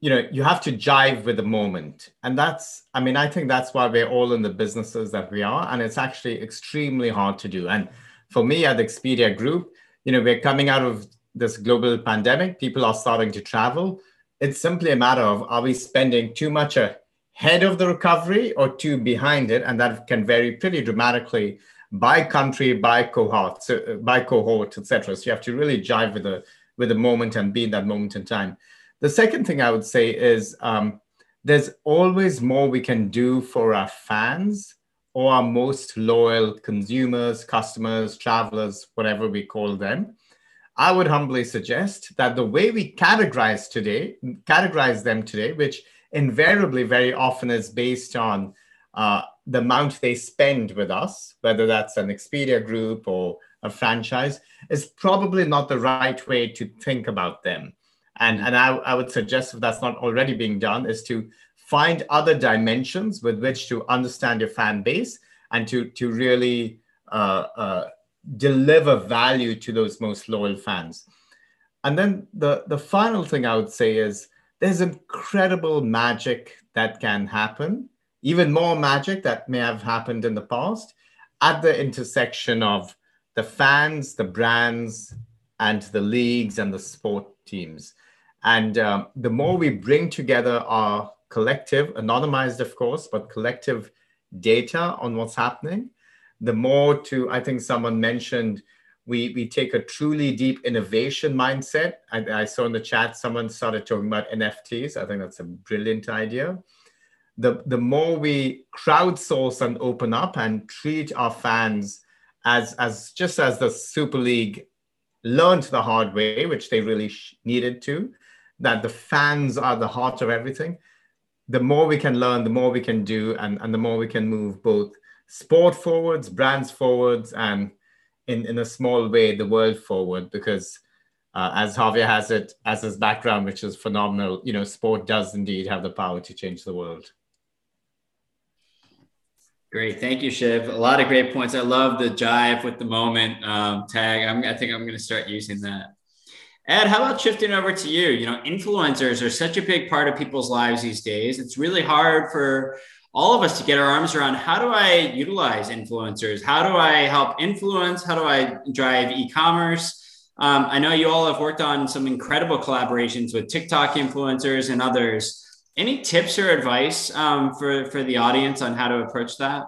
you know, you have to jive with the moment. And that's, I mean, I think that's why we're all in the businesses that we are. And it's actually extremely hard to do. And for me at the Expedia Group, you know, we're coming out of this global pandemic, people are starting to travel. It's simply a matter of are we spending too much ahead of the recovery or too behind it? And that can vary pretty dramatically by country, by cohort, so, by cohort, etc. So you have to really jive with the with the moment and be in that moment in time. The second thing I would say is um, there's always more we can do for our fans or our most loyal consumers, customers, travelers, whatever we call them. I would humbly suggest that the way we categorize today, categorize them today, which invariably very often is based on uh, the amount they spend with us, whether that's an Expedia group or a franchise, is probably not the right way to think about them. And, and I, I would suggest if that's not already being done, is to find other dimensions with which to understand your fan base and to, to really uh, uh, deliver value to those most loyal fans. And then the, the final thing I would say is there's incredible magic that can happen even more magic that may have happened in the past at the intersection of the fans, the brands, and the leagues and the sport teams. And um, the more we bring together our collective, anonymized, of course, but collective data on what's happening, the more to, I think someone mentioned, we, we take a truly deep innovation mindset. I, I saw in the chat someone started talking about NFTs. I think that's a brilliant idea the, the more we crowdsource and open up and treat our fans as, as just as the Super League learned the hard way, which they really needed to, that the fans are the heart of everything, the more we can learn, the more we can do, and, and the more we can move both sport forwards, brands forwards, and in, in a small way, the world forward. Because uh, as Xavier has it, as his background, which is phenomenal, you know, sport does indeed have the power to change the world. Great. Thank you, Shiv. A lot of great points. I love the jive with the moment um, tag. I'm, I think I'm going to start using that. Ed, how about shifting over to you? You know, influencers are such a big part of people's lives these days. It's really hard for all of us to get our arms around how do I utilize influencers? How do I help influence? How do I drive e commerce? Um, I know you all have worked on some incredible collaborations with TikTok influencers and others. Any tips or advice um, for for the audience on how to approach that?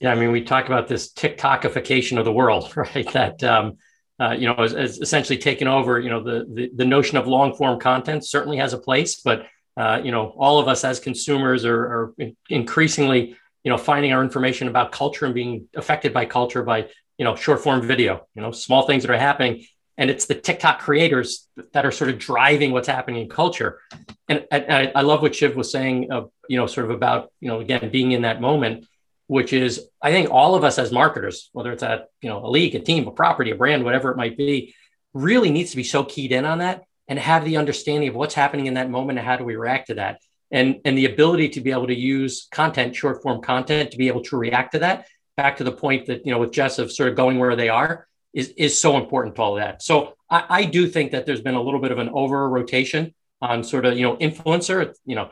Yeah, I mean, we talk about this TikTokification of the world, right? That um, uh, you know is, essentially taken over. You know, the, the the notion of long form content certainly has a place, but uh, you know, all of us as consumers are, are increasingly you know finding our information about culture and being affected by culture by you know short form video. You know, small things that are happening and it's the TikTok creators that are sort of driving what's happening in culture. And I, I love what Shiv was saying, of, you know, sort of about, you know, again, being in that moment, which is, I think all of us as marketers, whether it's at, you know, a league, a team, a property, a brand, whatever it might be, really needs to be so keyed in on that and have the understanding of what's happening in that moment and how do we react to that. And, and the ability to be able to use content, short form content, to be able to react to that. Back to the point that, you know, with Jess of sort of going where they are, is is so important to all that. So I, I do think that there's been a little bit of an over rotation on sort of you know influencer. You know,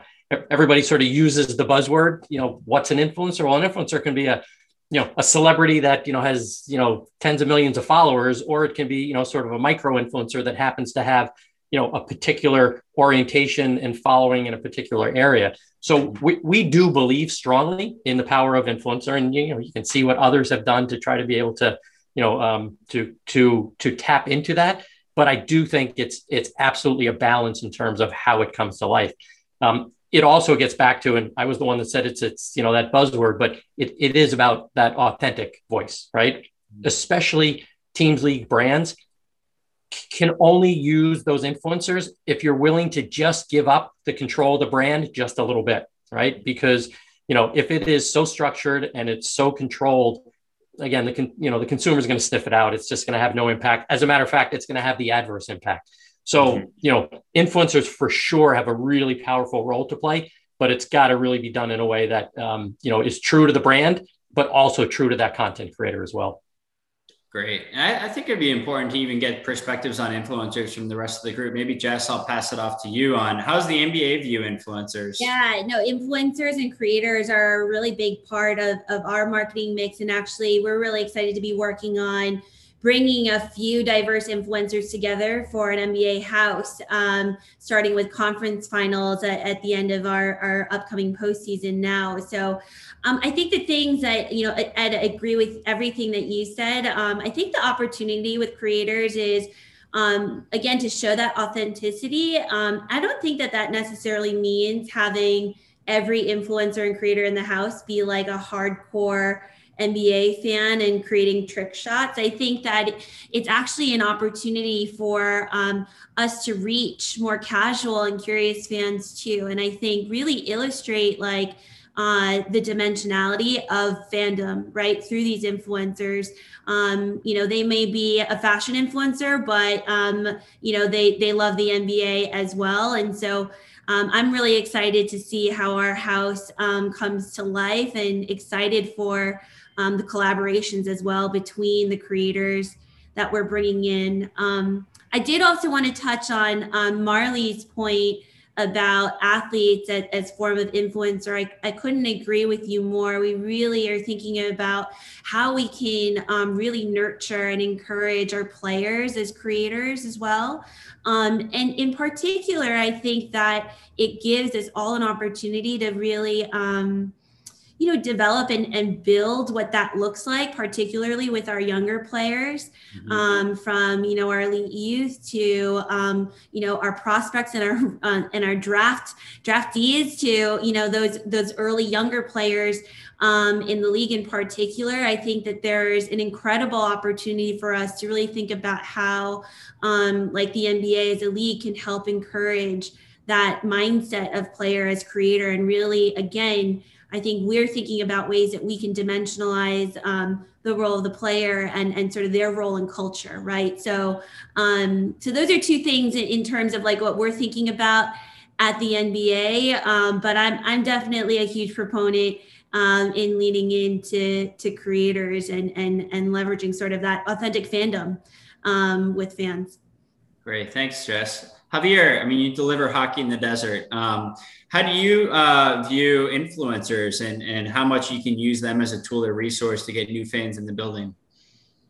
everybody sort of uses the buzzword, you know, what's an influencer? Well, an influencer can be a, you know, a celebrity that, you know, has, you know, tens of millions of followers, or it can be, you know, sort of a micro influencer that happens to have, you know, a particular orientation and following in a particular area. So we, we do believe strongly in the power of influencer and, you know, you can see what others have done to try to be able to, you know, um, to, to, to tap into that. But I do think it's, it's absolutely a balance in terms of how it comes to life. Um, it also gets back to, and I was the one that said it's it's you know that buzzword, but it, it is about that authentic voice, right? Mm-hmm. Especially teams, league brands can only use those influencers if you're willing to just give up the control of the brand just a little bit, right? Because you know if it is so structured and it's so controlled, again, the con- you know the consumer is going to sniff it out. It's just going to have no impact. As a matter of fact, it's going to have the adverse impact. So, mm-hmm. you know, influencers for sure have a really powerful role to play, but it's got to really be done in a way that, um, you know, is true to the brand, but also true to that content creator as well. Great. I, I, think it'd be important to even get perspectives on influencers from the rest of the group. Maybe Jess, I'll pass it off to you on how's the NBA view influencers? Yeah, no, influencers and creators are a really big part of, of our marketing mix. And actually, we're really excited to be working on bringing a few diverse influencers together for an NBA house, um, starting with conference finals at, at, the end of our, our upcoming postseason now. So um, I think the things that, you know, I, I agree with everything that you said. Um, I think the opportunity with creators is, um, again, to show that authenticity. Um, I don't think that that necessarily means having every influencer and creator in the house be like a hardcore NBA fan and creating trick shots. I think that it's actually an opportunity for um, us to reach more casual and curious fans too. And I think really illustrate like uh, the dimensionality of fandom, right? Through these influencers. Um, you know, they may be a fashion influencer, but um, you know, they they love the NBA as well. And so um, I'm really excited to see how our house um, comes to life and excited for um, the collaborations as well between the creators that we're bringing in. Um, I did also want to touch on um, Marley's point about athletes as, as form of influencer. I, I couldn't agree with you more. We really are thinking about how we can um, really nurture and encourage our players as creators as well. Um, and in particular, I think that it gives us all an opportunity to really um, you know develop and, and build what that looks like particularly with our younger players mm-hmm. um, from you know our elite youth to um, you know our prospects and our uh, and our draft draftees to you know those those early younger players um, in the league in particular i think that there's an incredible opportunity for us to really think about how um, like the nba as a league can help encourage that mindset of player as creator and really again I think we're thinking about ways that we can dimensionalize um, the role of the player and, and sort of their role in culture, right? So, um, so those are two things in, in, terms of like what we're thinking about at the NBA. Um, but I'm I'm definitely a huge proponent um, in leaning into to creators and and and leveraging sort of that authentic fandom um, with fans. Great, thanks, Jess. Xavier, I mean, you deliver hockey in the desert. Um, how do you uh, view influencers and, and how much you can use them as a tool or resource to get new fans in the building?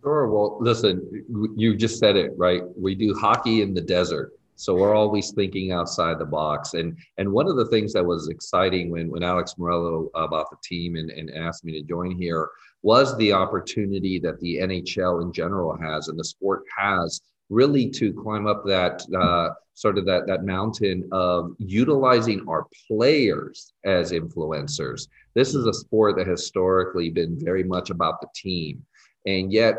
Sure. Well, listen, you just said it, right? We do hockey in the desert. So we're always thinking outside the box. And and one of the things that was exciting when, when Alex Meruelo uh, bought the team and, and asked me to join here was the opportunity that the NHL in general has and the sport has really to climb up that uh, sort of that that mountain of utilizing our players as influencers. This is a sport that historically been very much about the team, and yet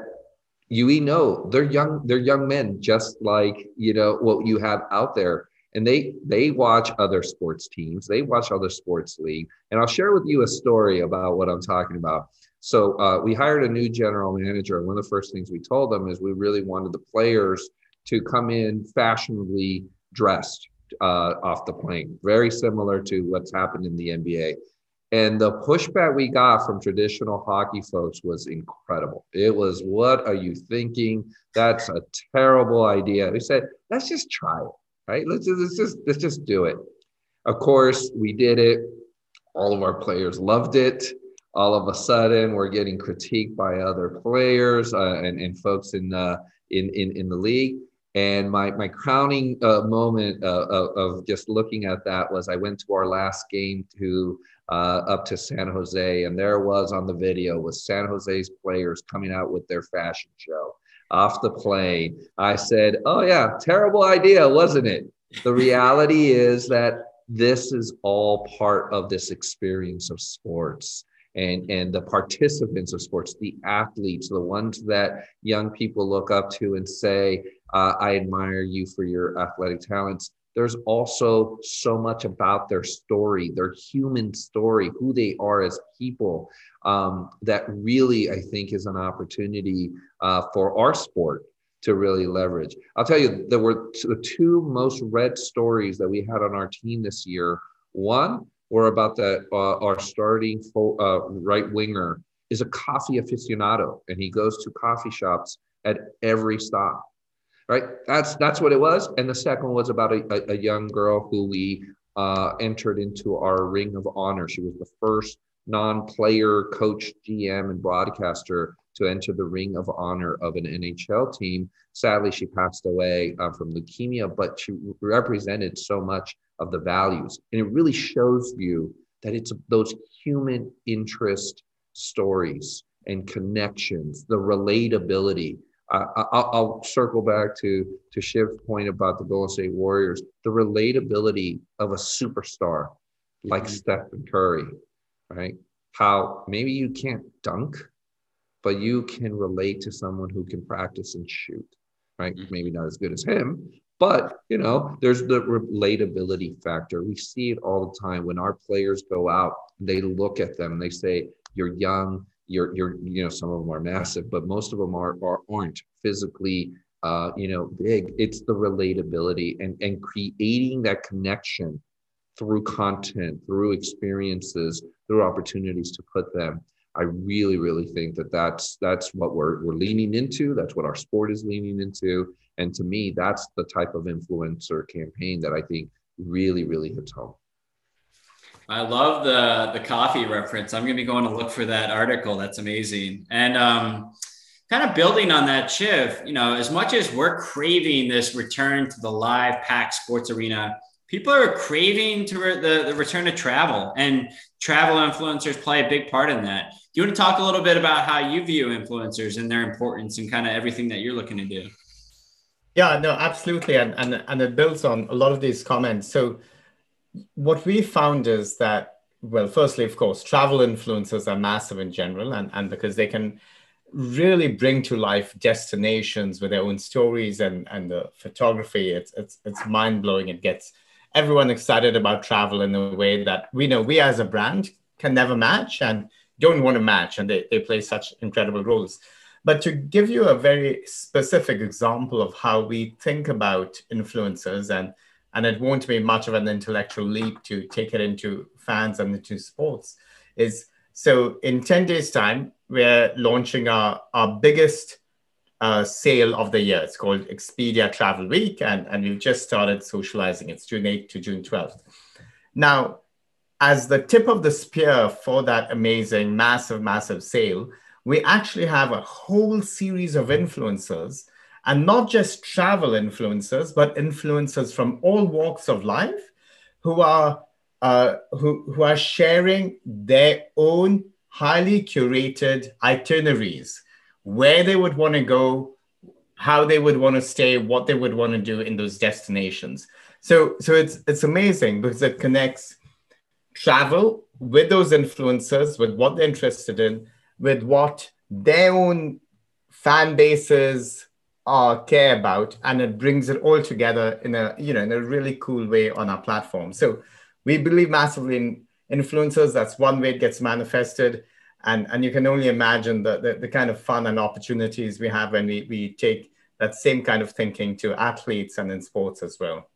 you know they're young they're young men just like you know what you have out there. And they they watch other sports teams they watch other sports league. And i'll share with you a story about what i'm talking about. So uh, we hired a new general manager and one of the first things we told them is we really wanted the players to come in fashionably dressed uh, off the plane, very similar to what's happened in the NBA. And the pushback we got from traditional hockey folks was incredible. It was, what are you thinking? That's a terrible idea. We said, let's just try it, right? Let's just, let's just, let's just do it. Of course, we did it. All of our players loved it. All of a sudden, we're getting critiqued by other players uh, and, and folks in, uh, in, in, in the league. And my, my crowning uh, moment uh, of, of, just looking at that was I went to our last game to uh, up to San Jose, and there was on the video with San Jose's players coming out with their fashion show off the plane. I said, "Oh yeah, terrible idea, wasn't it?" The reality is that this is all part of this experience of sports and and the participants of sports the athletes the ones that young people look up to and say uh, i admire you for your athletic talents. There's also so much about their story their human story who they are as people um, that really i think is an opportunity uh, for our sport to really leverage. I'll tell you there were the two most read stories that we had on our team this year. One or about that uh, our starting fo- uh, right winger is a coffee aficionado and he goes to coffee shops at every stop right? That's that's what it was. And the second was about a, a, a young girl who we uh, entered into our ring of honor. She was the first non-player coach gm and broadcaster to enter the ring of honor of an nhl team. Sadly she passed away uh, from leukemia but she represented so much of the values. And it really shows you that it's those human interest stories and connections, the relatability. Uh, I'll, I'll, circle back to to Shiv's point about the Golden State Warriors, the relatability of a superstar like mm-hmm. Stephen Curry, right? How maybe you can't dunk, but you can relate to someone who can practice and shoot, right? Mm-hmm. Maybe not as good as him, but, you know, there's the relatability factor. We see it all the time when our players go out, they look at them and they say, You're young, you're, you're, you know, some of them are massive, but most of them are, are aren't physically, uh, you know, big. It's the relatability and, and creating that connection through content, through experiences, through opportunities to put them. I really, really think that that's that's what we're we're leaning into. That's what our sport is leaning into, and to me, that's the type of influencer campaign that I think really, really hits home. I love the the coffee reference. I'm going to be going to look for that article. That's amazing. And um, kind of building on that, Shiv, you know, as much as we're craving this return to the live packed sports arena, people are craving to re- the, the return to travel, and travel influencers play a big part in that. Do you want to talk a little bit about how you view influencers and their importance and kind of everything that you're looking to do? Yeah, no, absolutely. And, and, and it builds on a lot of these comments. So, what we found is that, well, firstly, of course, travel influencers are massive in general, and, and because they can really bring to life destinations with their own stories and, and the photography, it's, it's, it's mind blowing. It gets everyone excited about travel in a way that we know we as a brand can never match and don't want to match. And they, they play such incredible roles. But to give you a very specific example of how we think about influencers, and, and it won't be much of an intellectual leap to take it into fans and into sports, is so in 10 days' time, we're launching our, our biggest uh, sale of the year. It's called Expedia Travel Week, and, and we've just started socializing. It's June 8th to June 12th. Now, as the tip of the spear for that amazing, massive, massive sale, we actually have a whole series of influencers and not just travel influencers, but influencers from all walks of life who are uh, who, who are sharing their own highly curated itineraries, where they would want to go, how they would want to stay, what they would want to do in those destinations. So, so it's it's amazing because it connects travel with those influencers, with what they're interested in, with what their own fan bases uh, care about, and it brings it all together in a you know in a really cool way on our platform. So we believe massively in influencers. That's one way it gets manifested, and and you can only imagine the the, the kind of fun and opportunities we have when we we take that same kind of thinking to athletes and in sports as well.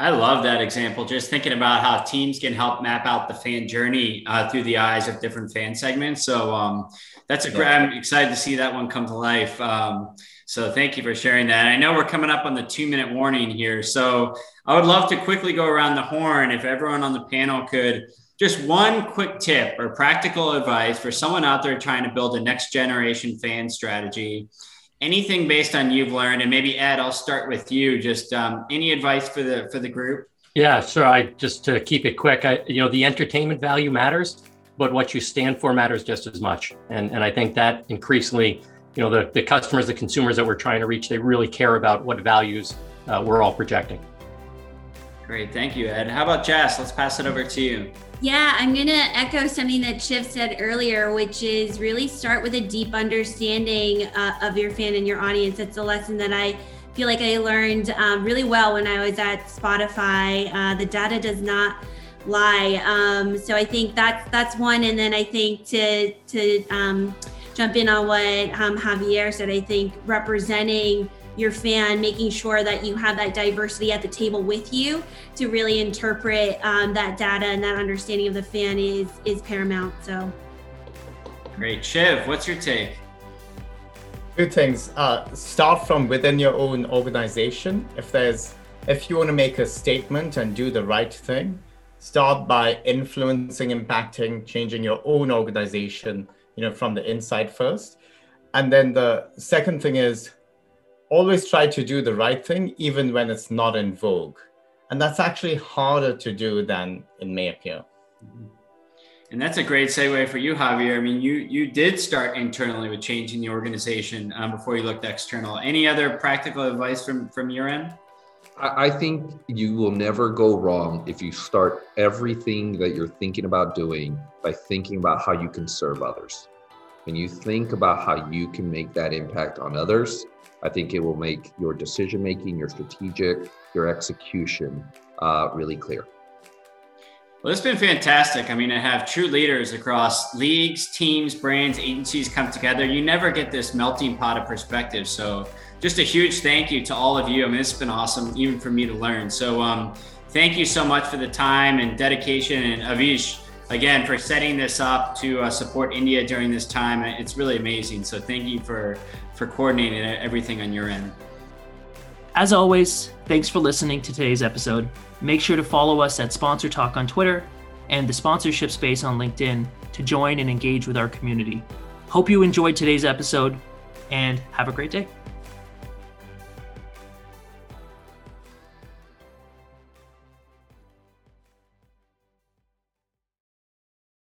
I love that example. Just thinking about how teams can help map out the fan journey uh, through the eyes of different fan segments. So um, that's a great. I'm excited to see that one come to life. Um, So thank you for sharing that. I know we're coming up on the two minute warning here. So I would love to quickly go around the horn if everyone on the panel could just one quick tip or practical advice for someone out there trying to build a next generation fan strategy. Anything based on you've learned, and maybe Ed, I'll start with you. Just um, any advice for the for the group? Yeah, sure. I just to keep it quick. I you know the entertainment value matters, but what you stand for matters just as much. And and I think that increasingly, you know, the the customers, the consumers that we're trying to reach, they really care about what values uh, we're all projecting. Great, thank you, Ed. How about Jess? Let's pass it over to you. Yeah, I'm going to echo something that Shiv said earlier, which is really start with a deep understanding uh, of your fan and your audience. It's a lesson that I feel like I learned um, really well when I was at Spotify. Uh, the data does not lie. Um, so I think that's that's one. And then I think to to um, jump in on what um, Xavier said, I think representing your fan, making sure that you have that diversity at the table with you to really interpret um, that data and that understanding of the fan is is paramount. So great, Shiv. What's your take? Two things. Uh, start from within your own organization. If there's if you want to make a statement and do the right thing, start by influencing, impacting, changing your own organization. You know, from the inside first, and then the second thing is always try to do the right thing, even when it's not in vogue. And that's actually harder to do than it may appear. And that's a great segue for you, Xavier. I mean, you you did start internally with changing the organization um, before you looked external. Any other practical advice from from your end? I think you will never go wrong if you start everything that you're thinking about doing by thinking about how you can serve others. When you think about how you can make that impact on others, I think it will make your decision making, your strategic, your execution uh, really clear. Well, it's been fantastic. I mean, I have true leaders across leagues, teams, brands, agencies come together. You never get this melting pot of perspective. So, just a huge thank you to all of you. I mean, it's been awesome, even for me to learn. So, um, thank you so much for the time and dedication. And Avish, again, for setting this up to uh, support India during this time. It's really amazing. So, thank you for for coordinating everything on your end. As always, thanks for listening to today's episode. Make sure to follow us at Sponsor Talk on Twitter and the sponsorship space on LinkedIn to join and engage with our community. Hope you enjoyed today's episode and have a great day.